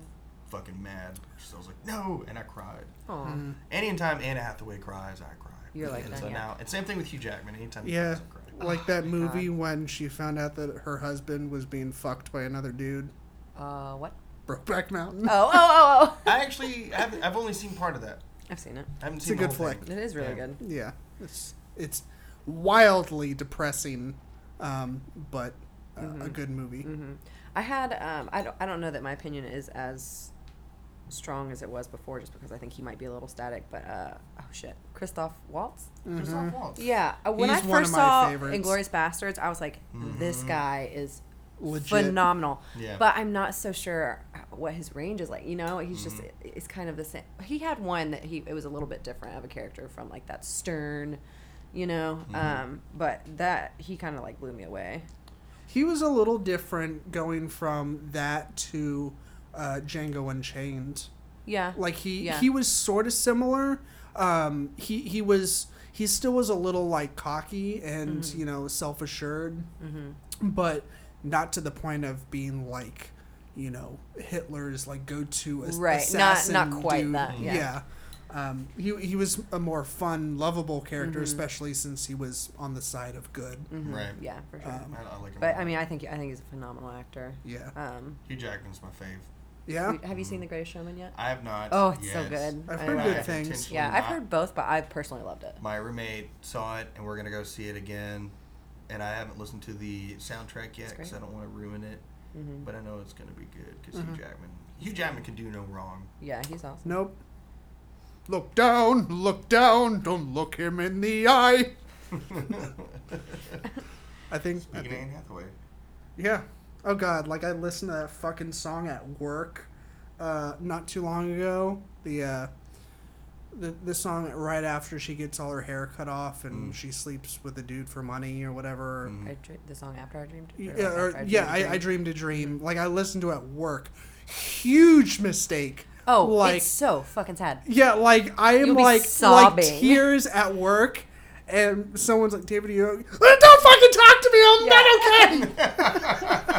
fucking mad. So I was like, no, and I cried. Aw. Mhm. Anytime Anne Hathaway cries, I cry. You're like and that, so yeah. now, and same thing with Hugh Jackman. Anytime he Yeah, cry. like that Oh my movie when she found out that her husband was being fucked by another dude. Uh, what? Brokeback Mountain. Oh, oh, oh, oh. *laughs* I actually, have, I've only seen part of that. I've seen it. I haven't It's seen a good flick. thing. It is really Yeah. good. Yeah, it's it's wildly depressing, um, but uh, a good movie. hmm I had um, I don't I don't know that my opinion is as strong as it was before, just because I think he might be a little static. But uh, oh shit, Christoph Waltz. Christoph Waltz. Yeah, uh, when He's I one first of my saw favorites. Inglourious Basterds, I was like, this Mhm. guy is Legit. phenomenal. Yeah. But I'm not so sure what his range is like. You know, he's just Mm-hmm. it's kind of the same. He had one that he it was a little bit different of a character from like that stern, you know. Mm-hmm. Um, but that he kind of like blew me away. He was a little different going from that to uh, Django Unchained. Yeah. Like he Yeah. he was sort of similar. Um, he he was he still was a little like cocky and Mm-hmm. you know self assured, but not to the point of being like you know Hitler's like go to Right, not- not quite that, yeah. Um, he, he was a more fun, lovable character, Mm-hmm. especially since he was on the side of good. Right. Yeah, for sure. Um, I, I like him. but a I lot. mean, I think I think he's a phenomenal actor. Yeah, Um, Hugh Jackman's my fave. Yeah. have you seen The Greatest Showman yet? I have not. Oh, it's so good. I've I heard good things. Yeah, I've not. heard both, but I personally loved it. My roommate saw it, and we're gonna go see it again. And I haven't listened to the soundtrack yet because I don't want to ruin it. hmm But I know it's gonna be good because Mm-hmm. Hugh Jackman. Hugh Jackman can do no wrong. Yeah, he's awesome. Nope. Look down, look down, don't look him in the eye. *laughs* I think, I Speaking of think Anne Hathaway, yeah. Oh god, like I listened to that fucking song at work uh not too long ago. The uh the, the song right after she gets all her hair cut off and Mm. she sleeps with a dude for money or whatever. Mhm. I dr- the song after I dreamed. Yeah, Or, like, or, After I yeah, Dreamed a I, I Dream? dreamed a dream. Like I listened to it at work. Huge mistake. Oh, like it's so fucking sad. Yeah, like I am You'll be like like sobbing. tears at work, and someone's like, "David, you don't fucking talk to me. I'm not okay."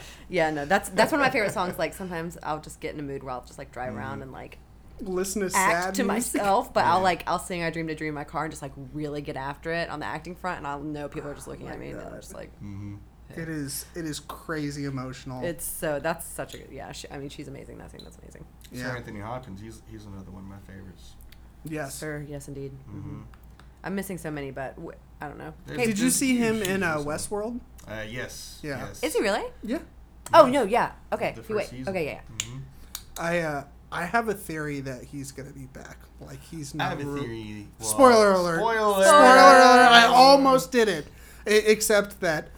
*laughs* Yeah, no, that's that's one of my favorite songs. Like sometimes I'll just get in a mood where I'll just like drive around and like Listen to act sad to music. myself, but I'll like I'll sing "I Dreamed a Dream" in my car and just like really get after it on the acting front, and I'll know people are just looking Oh at my me and they're just like, Mm-hmm. It is it is crazy emotional. it's so that's such a good yeah. She, I mean, she's amazing. That scene, that's amazing. Sir. Anthony Hopkins, he's he's another one of my favorites. Yes. Sir, yes, indeed. hmm I'm missing so many, but w- I don't know. There's- Okay, Did you see him in uh. Westworld? Uh, yes. Yeah. Yes. is he really? Yeah. Oh no, yeah. Okay, The you wait. season. Okay, yeah. yeah. hmm I uh I have a theory that he's gonna be back. Like he's I not. have a ru- theory. well, Spoiler alert. Spoiler. Spoiler alert! I almost did it. I- except that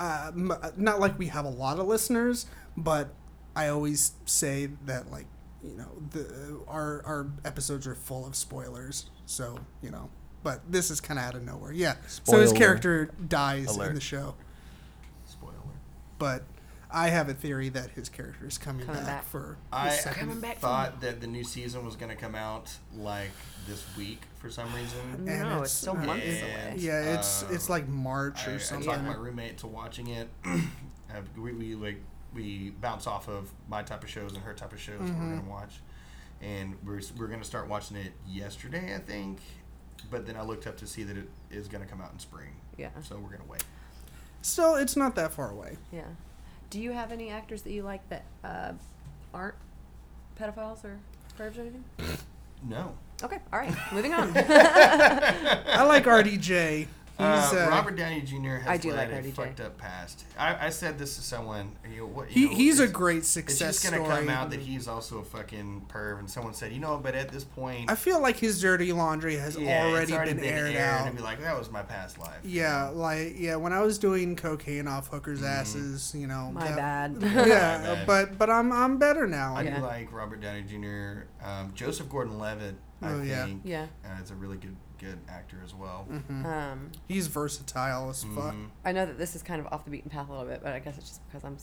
uh, m- not like we have a lot of listeners, but I always say that like you know the our our episodes are full of spoilers, so you know. But this is kind of out of nowhere. Yeah. So his character dies in the show, Spoiler. but I have a theory that his character is coming, Coming back, back. for I. Coming back thought that the new season was going to come out like this week for some reason. And no, it's- it's still uh, months and- away. Yeah, it's it's Uh, like March I, or I something. talked my roommate to watching it. *clears throat* We, we like we bounce off of my type of shows and her type of shows we're gonna watch, and we're we're gonna start watching it yesterday, I think. But then I looked up to see that it is gonna come out in spring. Yeah. So we're gonna wait. Still, it's not that far away. Yeah. Do you have any actors that you like that uh, aren't pedophiles or pervs or anything? No. Okay, all right, moving on. *laughs* I like RDJ. He's Uh, uh, Robert Downey Jr. has I do led like a RDJ. fucked up past. I, I said this to someone. You know, what, he, know, he's a it's- great It's success just gonna story. come out that he's also a fucking perv, and someone said, you know, but at this point, I feel like his dirty laundry has yeah, already, it's already been, aired, out. and be like, that was my past life. Yeah, like yeah, when I was doing cocaine off hookers' Mm-hmm. asses, you know. My that- bad. *laughs* Yeah, My bad. but but I'm I'm better now. I Yeah. do like Robert Downey Jr. Um, Joseph Gordon-Levitt. I Oh, yeah. think Yeah. uh, is a really good good actor as well. Mm-hmm. Um, He's versatile as fuck. Mhm. I know that this is kind of off the beaten path a little bit, but I guess it's just because I'm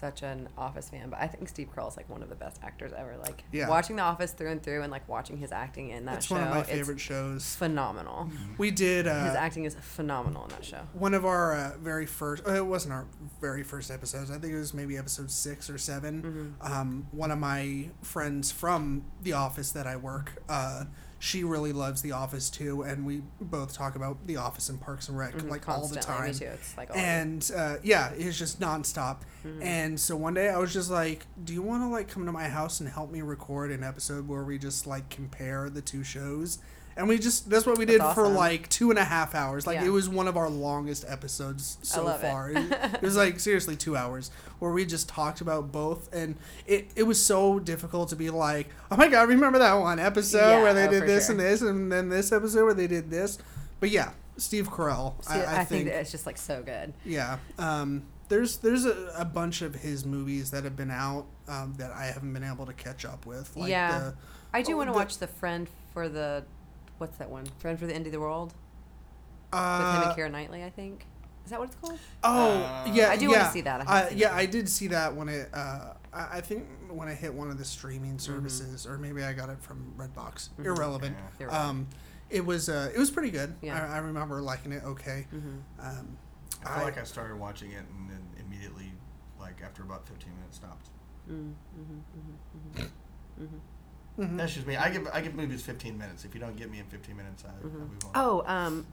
such an Office fan. But I think Steve Carell is like one of the best actors ever. Like Yeah. watching The Office through and through, and like watching his acting in that It's show. one of my favorite shows. phenomenal. We did His uh, acting is phenomenal in that show. one of our uh, very first. Uh, it wasn't our very first episodes. I think it was maybe episode six or 7 Mm-hmm. Um, one of my friends from the office that I work. Uh, she really loves The Office too, and we both talk about The Office and Parks and Rec like all the Mm-hmm. Time. Me too. It's like and uh, yeah, it's just nonstop. Mm-hmm. And so one day I was just like, "Do you want to like come to my house and help me record an episode where we just like compare the two shows?" And we just that's what we did That's for like two and a half hours. Like Yeah. it was one of our longest episodes so far. *laughs* It. it was like seriously two hours where we just talked about both, and it it was so difficult to be like, "Oh my god, remember that one episode Yeah, where they oh, did this sure. and this, and then this episode where they did this." But yeah, Steve Carell, See, I, I, think, that it's just like so good. yeah. Um, there's there's a, a bunch of his movies that have been out um, that I haven't been able to catch up with. Like Yeah. The, I do Oh, want to watch the friend for the what's that one? Friend for the end of the world with him uh, and Keira Knightley. I think is that what it's called? oh Uh, yeah, I do wanna see that. I Uh, yeah, it. I did see that when it. Uh, I I think when I hit one of the streaming Mm-hmm. services, or maybe I got it from Redbox. Irrelevant. Yeah. Irrelevant. Um, it was uh, it was pretty good. Yeah. Mm-hmm. I, I remember liking it. Okay. Um, I feel I- like I started watching it and then immediately, like after about 15 minutes, stopped. Mm-hmm. That's just me. I give I give movies 15 minutes. If you don't get me in 15 minutes, I, I move on. Oh, um,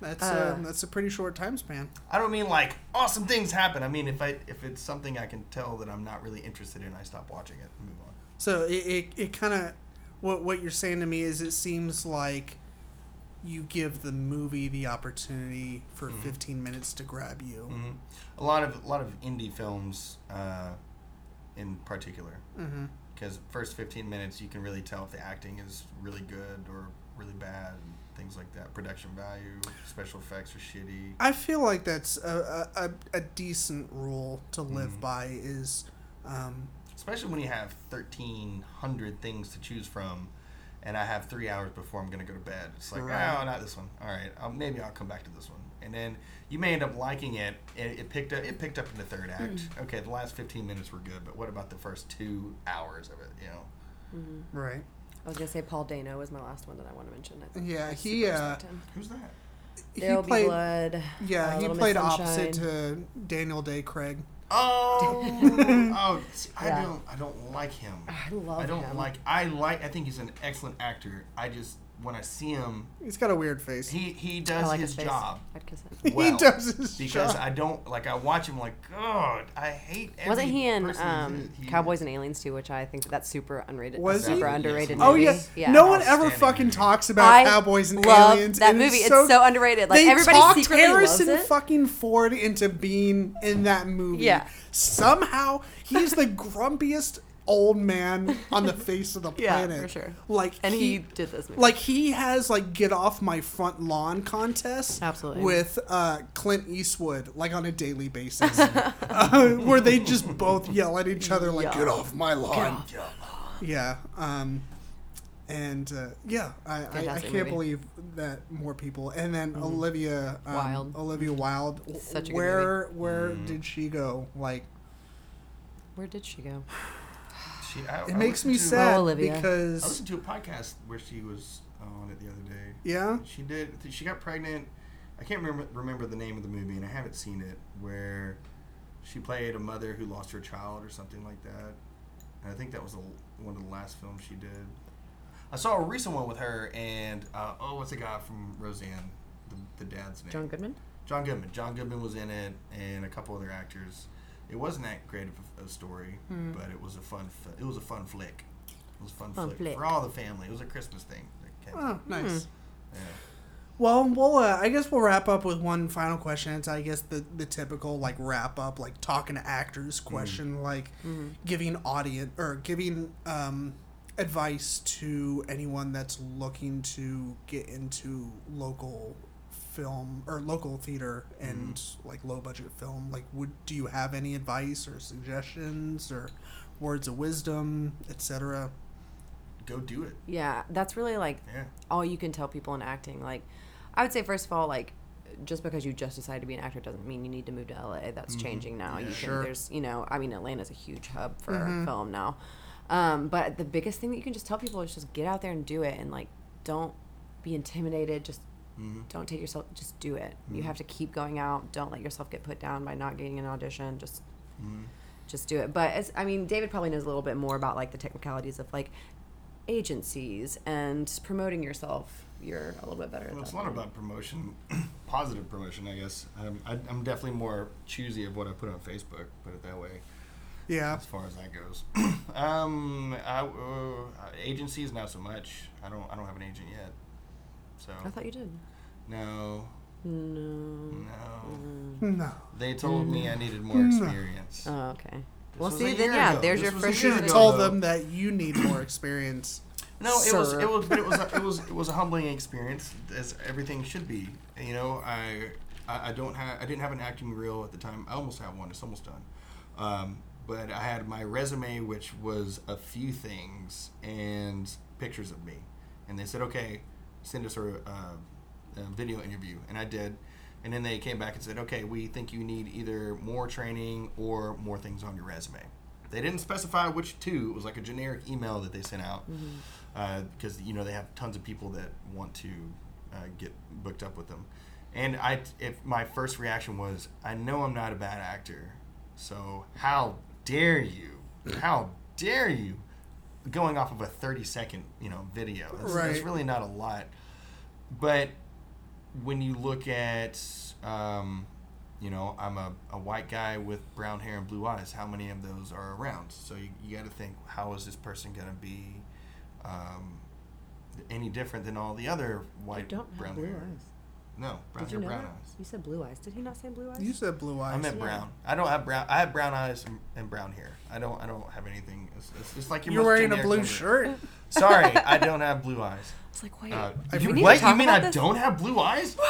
that's Uh, uh, that's a pretty short time span. I don't mean like awesome things happen. I mean if I if it's something I can tell that I'm not really interested in, I stop watching it and move on. So it, it, it kind of what what you're saying to me is it seems like you give the movie the opportunity for 15 minutes to grab you. hmm A lot of a lot of indie films, uh, in particular, Mm-hmm. Because first 15 minutes you can really tell if the acting is really good or really bad, and things like that. Production value, special effects are shitty. I feel like that's a, a, a, decent rule to live Mhm. by is um, especially when you have 1300 things to choose from and i have three hours before i'm going to go to bed it's like Right. oh not this one all right I'll, maybe i'll come back to this one and then you may end up liking it and it picked up it picked up in the third act okay the last 15 minutes were good but what about the first two hours of it you know right. I was gonna say Paul Dano was my last one that I want to mention. I think Yeah, I he, uh, who's that There'll he played be blood. yeah uh, he played Sunshine. opposite to Daniel Day Craig. oh *laughs* oh i Yeah. don't i don't like him I love i don't him. like i like i think he's an excellent actor i just when i see him He's got a weird face. he he does like his, his job I'd kiss it. well he does his because job. I don't like I watch him like God I hate every Wasn't he in um. He- Cowboys and Aliens too? Which I think that's super underrated. Was super he? underrated. Oh movie. yeah. yeah. no one ever fucking movie. talks about I cowboys and love aliens. that and movie. It's so underrated. Like, they everybody talked secretly loves Harrison it. fucking Ford into being in that movie. Yeah. Somehow he's the *laughs* grumpiest old man on the *laughs* face of the planet. Yeah, planet. for sure. Like And he, did this movie. like he has like get off my front lawn contest Absolutely. with uh, Clint Eastwood like on a daily basis *laughs* uh, where they just both yell at each other like Yeah. get off my lawn yeah um and uh, yeah I, I, I can't movie. believe that more people and then Olivia um, Wilde. Olivia Wilde Such a good where where did she go like Where did she go? She, I, it I makes me to- sad Oh, Olivia. I listened to a podcast where she was on it the other day. yeah She did. She got pregnant. I can't remember remember the name of the movie, and I haven't seen it. Where she played a mother who lost her child or something like that. And I think that was the, one of the last films she did. I saw a recent one with her and uh, oh, what's the guy from Roseanne? The, the dad's name. John Goodman? John Goodman. John Goodman was in it, and a couple other actors. It wasn't that great of a, a story, hmm. but it was a fun. Fi- it was a fun flick. It was a fun, Fun flick, flick. for all the family. It was a Christmas thing. that came out. oh hmm. nice Yeah. Well, um, we'll. Uh, I guess we'll wrap up with one final question. It's I guess the the typical like wrap up, like talking to actors hmm. question, like giving audience or giving um, advice to anyone that's looking to get into local film or local theater and mm-hmm. like low budget film. Like, would do you have any advice or suggestions or words of wisdom, etc.? Go do it. Yeah, that's really like Yeah. all you can tell people in acting. Like, I would say first of all, like, just because you just decided to be an actor doesn't mean you need to move to LA. That's mm-hmm. changing now. you can, Sure. There's, you know, I mean, Atlanta's a huge hub for mm-hmm. film now. Um, but the biggest thing that you can just tell people is just get out there and do it, and like, don't be intimidated. Just don't take yourself. Just do it. You have to keep going out. Don't let yourself get put down by not getting an audition. Just just do it. But as I mean, David probably knows a little bit more about like the technicalities of like agencies and promoting yourself. You're a little bit better Well, at it's that. a lot about promotion, *clears throat* positive promotion, I guess. Um, I, I'm definitely more choosy of what I put on Facebook, put it that way, Yeah. as far as that goes. *clears throat* um, I, uh, agencies, not so much. I don't, I don't have an agent yet. So I thought you did. no, No. no. No. They told me I needed more No. experience. Oh, okay. This well, see, then yeah, ago. there's This your was a first You should have told though. them that you need more experience. No, it was it was but it was a, it was it was a humbling experience as everything should be. You know, I I, I don't have I didn't have an acting reel at the time. I almost have one. It's almost done. Um, but I had my resume, which was a few things and pictures of me, and they said, okay, send us a, uh, a video interview, and I did. And then they came back and said, okay, we think you need either more training or more things on your resume. They didn't specify which two. It was like a generic email that they sent out because you know they have tons of people that want to uh, get booked up with them. And I, if my first reaction was, I know I'm not a bad actor, so how dare you? How dare you? Going off of a 30 second, you know, video. That's, that's really not a lot. But when you look at, um, you know, I'm a, a white guy with brown hair and blue eyes. How many of those are around? So you, you got to think, how is this person going to be um, any different than all the other white, don't have brown blue hair? eyes. No, brown Did you hair, know brown that? eyes. You said blue eyes. Did he not say blue eyes? You said blue eyes. I meant Yeah. brown. I don't have brown. I have brown eyes and, and brown hair. I don't. I don't have anything. It's, it's, it's like your You're most wearing a generic blue number. shirt. *laughs* Sorry, I don't have blue *laughs* eyes. It's like, wait. Uh, I you, forget- what? to talk You mean about I this? don't have blue eyes? *gasps*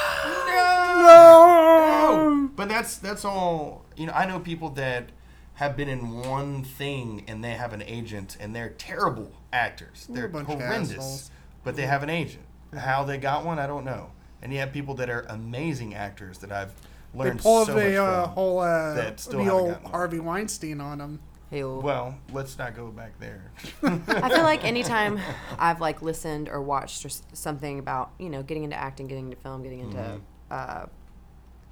No. No. But that's that's all. You know, I know people that have been in one thing and they have an agent and they're terrible actors. They're They're bunch of horrendous, assholes. but they have an agent. How they got one, I don't know. And you have people that are amazing actors that I've They learned pulled so the much uh, from. whole uh, that still the haven't old. Harvey Weinstein on them. Hey, well, Well, let's not go back there. I feel like anytime *laughs* I've like listened or watched or something about you know getting into acting, getting into film, getting into Mm-hmm. uh,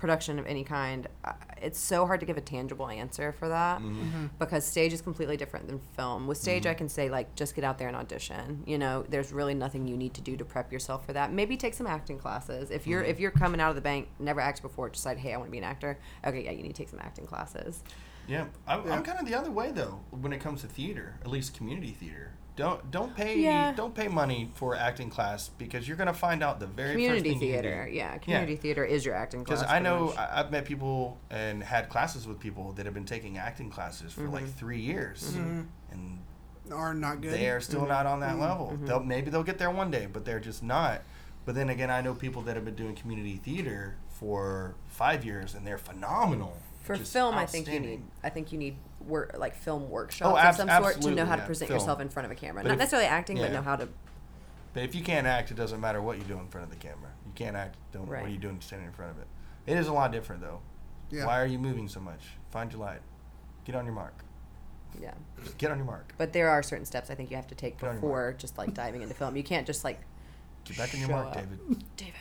production of any kind, uh, it's so hard to give a tangible answer for that Mm-hmm. because stage is completely different than film. With stage, I can say like just get out there and audition. You know, there's really nothing you need to do to prep yourself for that. Maybe take some acting classes if Mm-hmm. you're if you're coming out of the bank, never acted before, decide hey I want to be an actor. Okay, yeah, you need to take some acting classes. Yeah, I, I'm kind of the other way though when it comes to theater, at least community theater. Don't don't pay Yeah. don't pay money for acting class because you're gonna find out the very Community first thing theater, do. yeah, community theater is your acting class. Because I know much. I, I've met people and had classes with people that have been taking acting classes for Mm-hmm. like three years, and Are not good. Mm-hmm. they are still not on that level. They'll maybe they'll get there one day, but they're just not. But then again, I know people that have been doing community theater for five years, and they're phenomenal. For film, I think you need. I think you need work like film workshops Oh, of some sort to know absolutely, how to yeah, present film. yourself in front of a camera. But Not if- necessarily acting, but know how to. But if you can't act, it doesn't matter what you do in front of the camera. You can't act. Don't. What are you doing standing in front of it? It is a lot different though. Yeah. Why are you moving so much? Find your light. Get on your mark. Yeah, Just get on your mark. but there are certain steps I think you have to take Put on your before just like diving into film. You can't just like Get back on your mark, up. David. *laughs* David.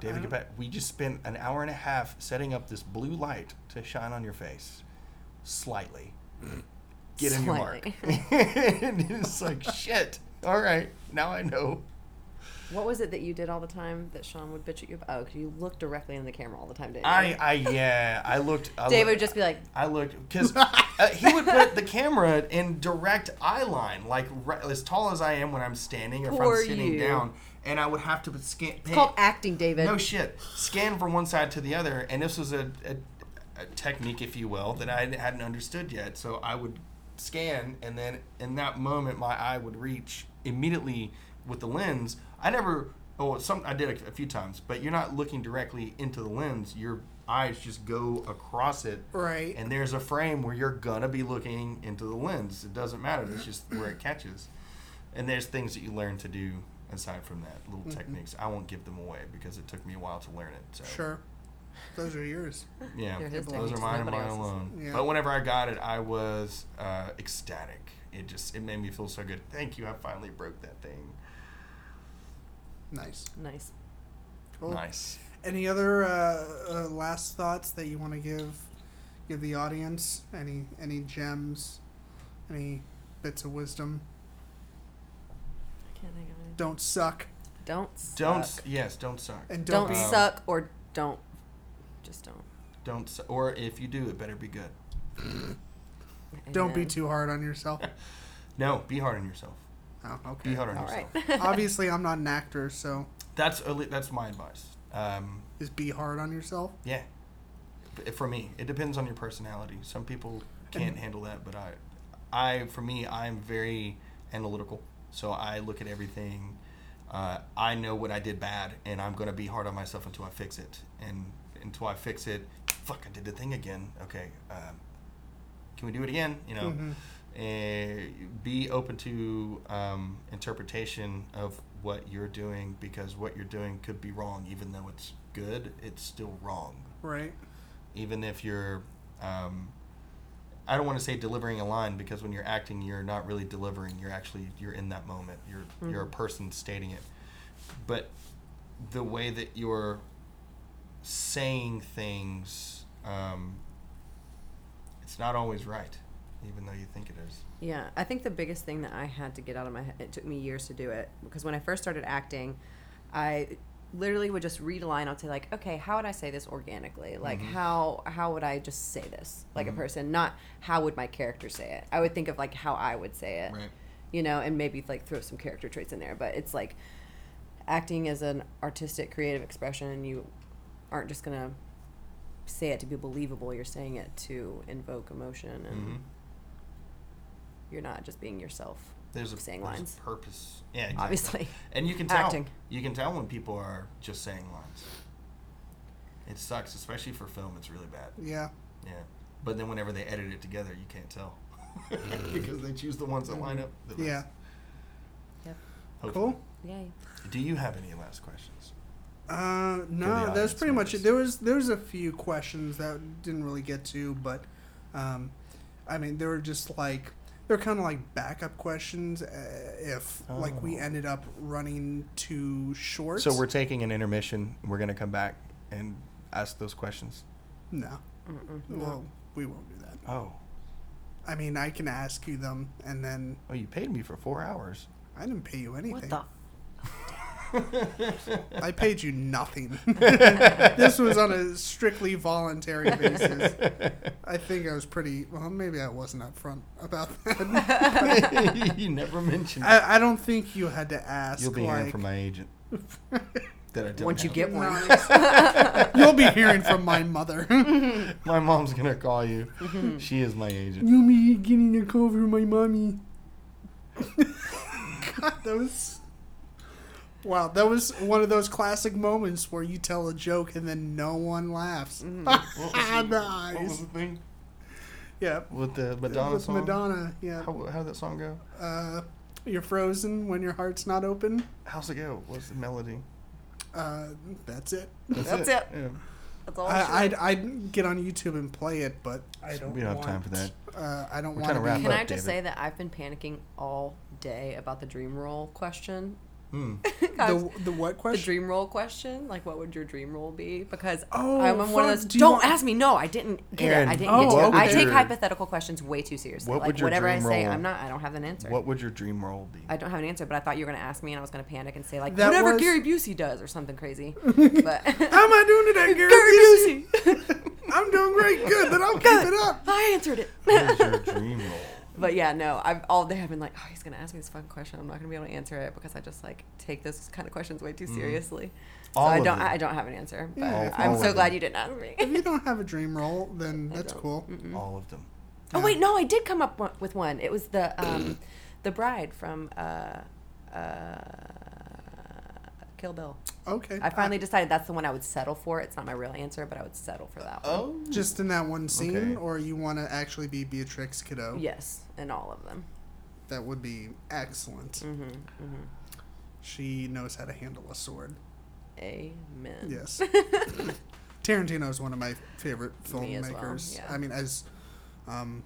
David, get uh-huh. back. We just spent an hour and a half setting up this blue light to shine on your face, slightly. Get in your mark. *laughs* and it's like shit. All right, now I know. What was it that you did all the time that Sean would bitch at you about? Oh, 'cause you looked directly in the camera all the time, didn't you? I, I, yeah, I looked. I David would just be like, I looked because *laughs* uh, he would put the camera in direct eye line, like right, as tall as I am when I'm standing or if I'm sitting you. down, and I would have to scan. it's called acting, David. No shit. Scan from one side to the other, and this was a, a, a technique, if you will, that I hadn't understood yet. So I would scan, and then in that moment, my eye would reach immediately with the lens. I never. Oh, some I did a, a few times, but you're not looking directly into the lens. Your eyes just go across it, Right. and there's a frame where you're gonna be looking into the lens. It doesn't matter. It's just where it catches. And there's things that you learn to do aside from that, little mm-hmm. techniques. I won't give them away because it took me a while to learn it. So Sure. Those are yours. yeah, They're his those are mine and nobody mine else's. alone. Yeah. But whenever I got it, I was uh, ecstatic. It just it made me feel so good. Thank you. I finally broke that thing. Nice. Nice. Cool. Nice. Any other uh, uh, last thoughts that you want to give give the audience? Any any gems? Any bits of wisdom? I can't think of it. Don't suck Don't Don't yes, don't suck. and don't, Don't be Um, suck or don't. Just don't. Don't su- or if you do, it better be good. *laughs* don't be Amen. too hard on yourself. *laughs* No, be hard on yourself. Oh, okay. Be hard on All yourself. right. *laughs* Obviously, I'm not an actor, so That's a li- that's my advice. Um, is be hard on yourself. yeah, F- for me, it depends on your personality. Some people can't handle that, but I, I for me, I'm very analytical. So I look at everything. Uh, I know what I did bad, and I'm gonna be hard on myself until I fix it. And until I fix it, fuck, I did the thing again. Okay, um, can we do it again? You know, Mhm. eh, be open to um, interpretation of what you're doing because what you're doing could be wrong, even though it's good. It's still wrong, Right. even if you're. Um, I don't want to say delivering a line because when you're acting, you're not really delivering. You're actually you're in that moment. You're you're a person stating it, but the way that you're saying things, um, it's not always right, even though you think it is. Yeah, I think the biggest thing that I had to get out of my head, it took me years to do it because when I first started acting, I literally would just read a line. I'd say like, okay, how would I say this organically? Like how how would I just say this like a person? Not how would my character say it. I would think of like how I would say it. Right. You know, and maybe like throw some character traits in there. But it's like acting is an artistic, creative expression, and you aren't just gonna say it to be believable. You're saying it to invoke emotion and Mhm. you're not just being yourself. There's a saying there's a purpose. Yeah, exactly. Obviously. And you can tell. Acting. You can tell when people are just saying lines. It sucks, especially for film. It's really bad. Yeah. Yeah. But then whenever they edit it together, you can't tell *laughs* because they choose the ones that line up. The best. Yeah. Yep. Hopefully. Cool. Yay. Do you have any last questions? Uh, no, audience that's pretty much it. There was there was a few questions that didn't really get to, but um, I mean, they were just like they're kind of like backup questions. Uh, if like we Oh. ended up running too short, So we're taking an intermission. We're gonna come back and ask those questions. no, Mm-mm. well, we won't do that. Oh. I mean, I can ask you them, and then Oh, you paid me for four hours. I didn't pay you anything. What the? I paid you nothing. *laughs* this was on a strictly voluntary basis. I think I was pretty well. Maybe I wasn't upfront about that. *laughs* you never mentioned. I, I don't think you had to ask. You'll be hearing from my agent. *laughs* that I don't Once you get one. You'll be hearing from my mother. My mom's gonna call you. Mm-hmm. She is my agent. You'll be getting a call from my mommy. God, that was. Wow, that was one of those classic moments where you tell a joke and then no one laughs. *laughs* What was, the, nice. what was the thing Yeah, with the Madonna with song? Madonna. Yeah, How, how did that song go? uh, you're frozen when your heart's not open. How's it go? What's the melody? Uh, that's it. That's it. Yeah. That's all. I, I'd, I'd get on YouTube and play it, but I don't. We don't have time for that. Uh, I don't We're want to wrap. Can up, I just David. say that I've been panicking all day about the dream role question? Hmm. *laughs* the, the what question? The dream role question, like what would your dream role be? Because Oh, I'm one of those. Do don't want- ask me. No, I didn't get Aaron, it. I didn't Oh, get to. it. I take your- hypothetical questions way too seriously. what like would your whatever I say, roll- I'm not. I don't have an answer. What would your dream role be? I don't have an answer, but I thought you were gonna ask me, and I was gonna panic and say like That whatever was- Gary Busey does or something crazy. *laughs* But How am I doing today, *laughs* Gary? Gary Busey, I'm doing great. Good, then I'll keep it up. I answered it. what is your dream role? But yeah, no, I've all day I've been like, oh, he's gonna ask me this fucking question. I'm not gonna be able to answer it because I just like take those kind of questions way too seriously. So All I of don't, them. I don't have an answer. But Yeah, I'm all so of glad them. you didn't ask me. If you don't have a dream role, *laughs* then that's don't. cool. All of them. Oh wait, no, I did come up one- with one. It was the um, *clears throat* the bride from uh, uh, Kill Bill. Okay. I finally decided that's the one I would settle for. It's not my real answer, but I would settle for that one. Oh. just in that one scene, Okay. or you want to actually be Beatrix Kiddo? Yes, in all of them. That would be excellent. Mm-hmm, mm-hmm. She knows how to handle a sword. Amen. Yes. *laughs* Tarantino is one of my favorite Me as well, filmmakers. yeah. I mean, as um,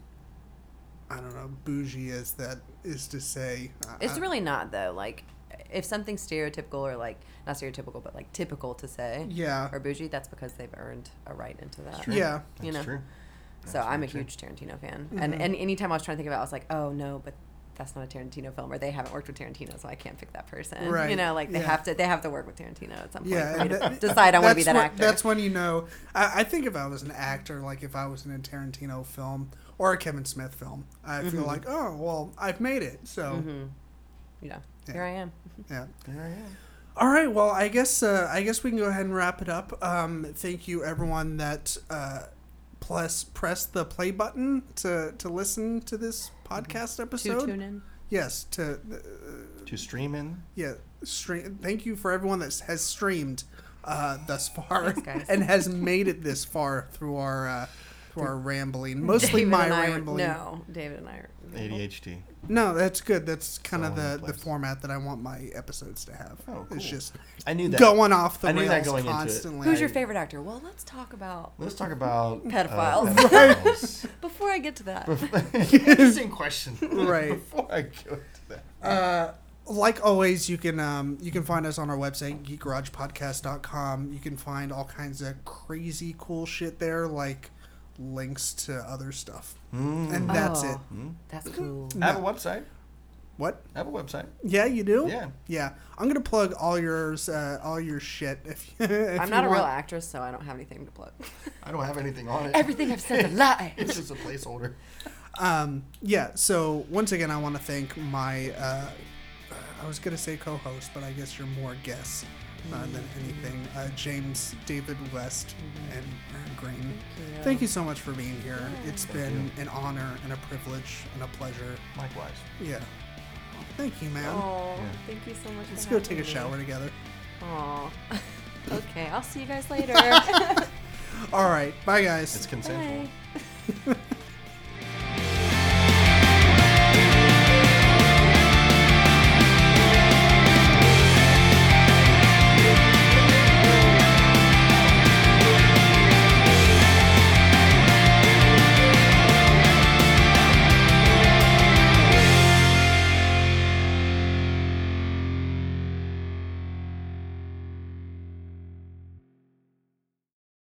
I don't know, bougie as that is to say, It's I- really not though. Like, if something's stereotypical or like not stereotypical, but like typical to say yeah, or bougie, that's because they've earned a right into that. True. yeah. You That's know. true. So That's I'm a huge Tarantino fan, and and anytime I was trying to think of it, I was like, oh no, but that's not a Tarantino film, or they haven't worked with Tarantino, so I can't pick that person. Right. You know, like they yeah. have to they have to work with Tarantino at some point Yeah, for me and to that- *laughs* decide I want to be that when- actor. That's when you know. I, I think if I was an actor, like if I was in a Tarantino film or a Kevin Smith film, I feel like, oh well, I've made it. So hmm Yeah. Yeah. Here I am. yeah. *laughs* There I am. All right. Well, I guess uh, I guess we can go ahead and wrap it up. Um, thank you, everyone that uh, plus press the play button to to listen to this podcast To episode. tune in. Yes. To uh, To stream in. yeah. Stream. Thank you for everyone that has streamed uh, thus far Thanks, *laughs* and has made it this far through our uh, through our rambling. Mostly David my and I are- rambling. no, David and I are. ADHD. No, that's good. That's kind of the, the the format that I want my episodes to have. Oh, It's just I knew that. going off the I knew that rails going into it. constantly. Who's your favorite actor? Well, let's talk about Let's talk about Pedophiles. Uh, pedophiles. *laughs* *laughs* before I get to that. *laughs* Interesting question. Right. Before I go to that. Uh, like always, you can um, you can find us on our website geekgaragepodcast.com. You can find all kinds of crazy cool shit there, like links to other stuff, Mm. and that's it. Oh, That's cool. I have a website. What? I have a website. Yeah, you do. Yeah. Yeah, I'm gonna plug all yours, uh, all your shit. If, *laughs* if I'm you not a real actress, so I don't have anything to plug. *laughs* I don't have anything on it. Everything I've said's a lie. *laughs* It's just a placeholder. Um, yeah. So once again, I want to thank my. Uh, I was gonna say co-host, but I guess you're more guest uh, than anything. Uh, James David West and Aaron Green. Thank you so much for being here. It's been an honor and a privilege and a pleasure. Likewise. Yeah. Thank you, man. Oh, Yeah. thank you so much. Let's for go take a me. shower together. Aw. *laughs* okay, I'll see you guys *laughs* later. *laughs* All right. Bye, guys. It's consensual. Bye.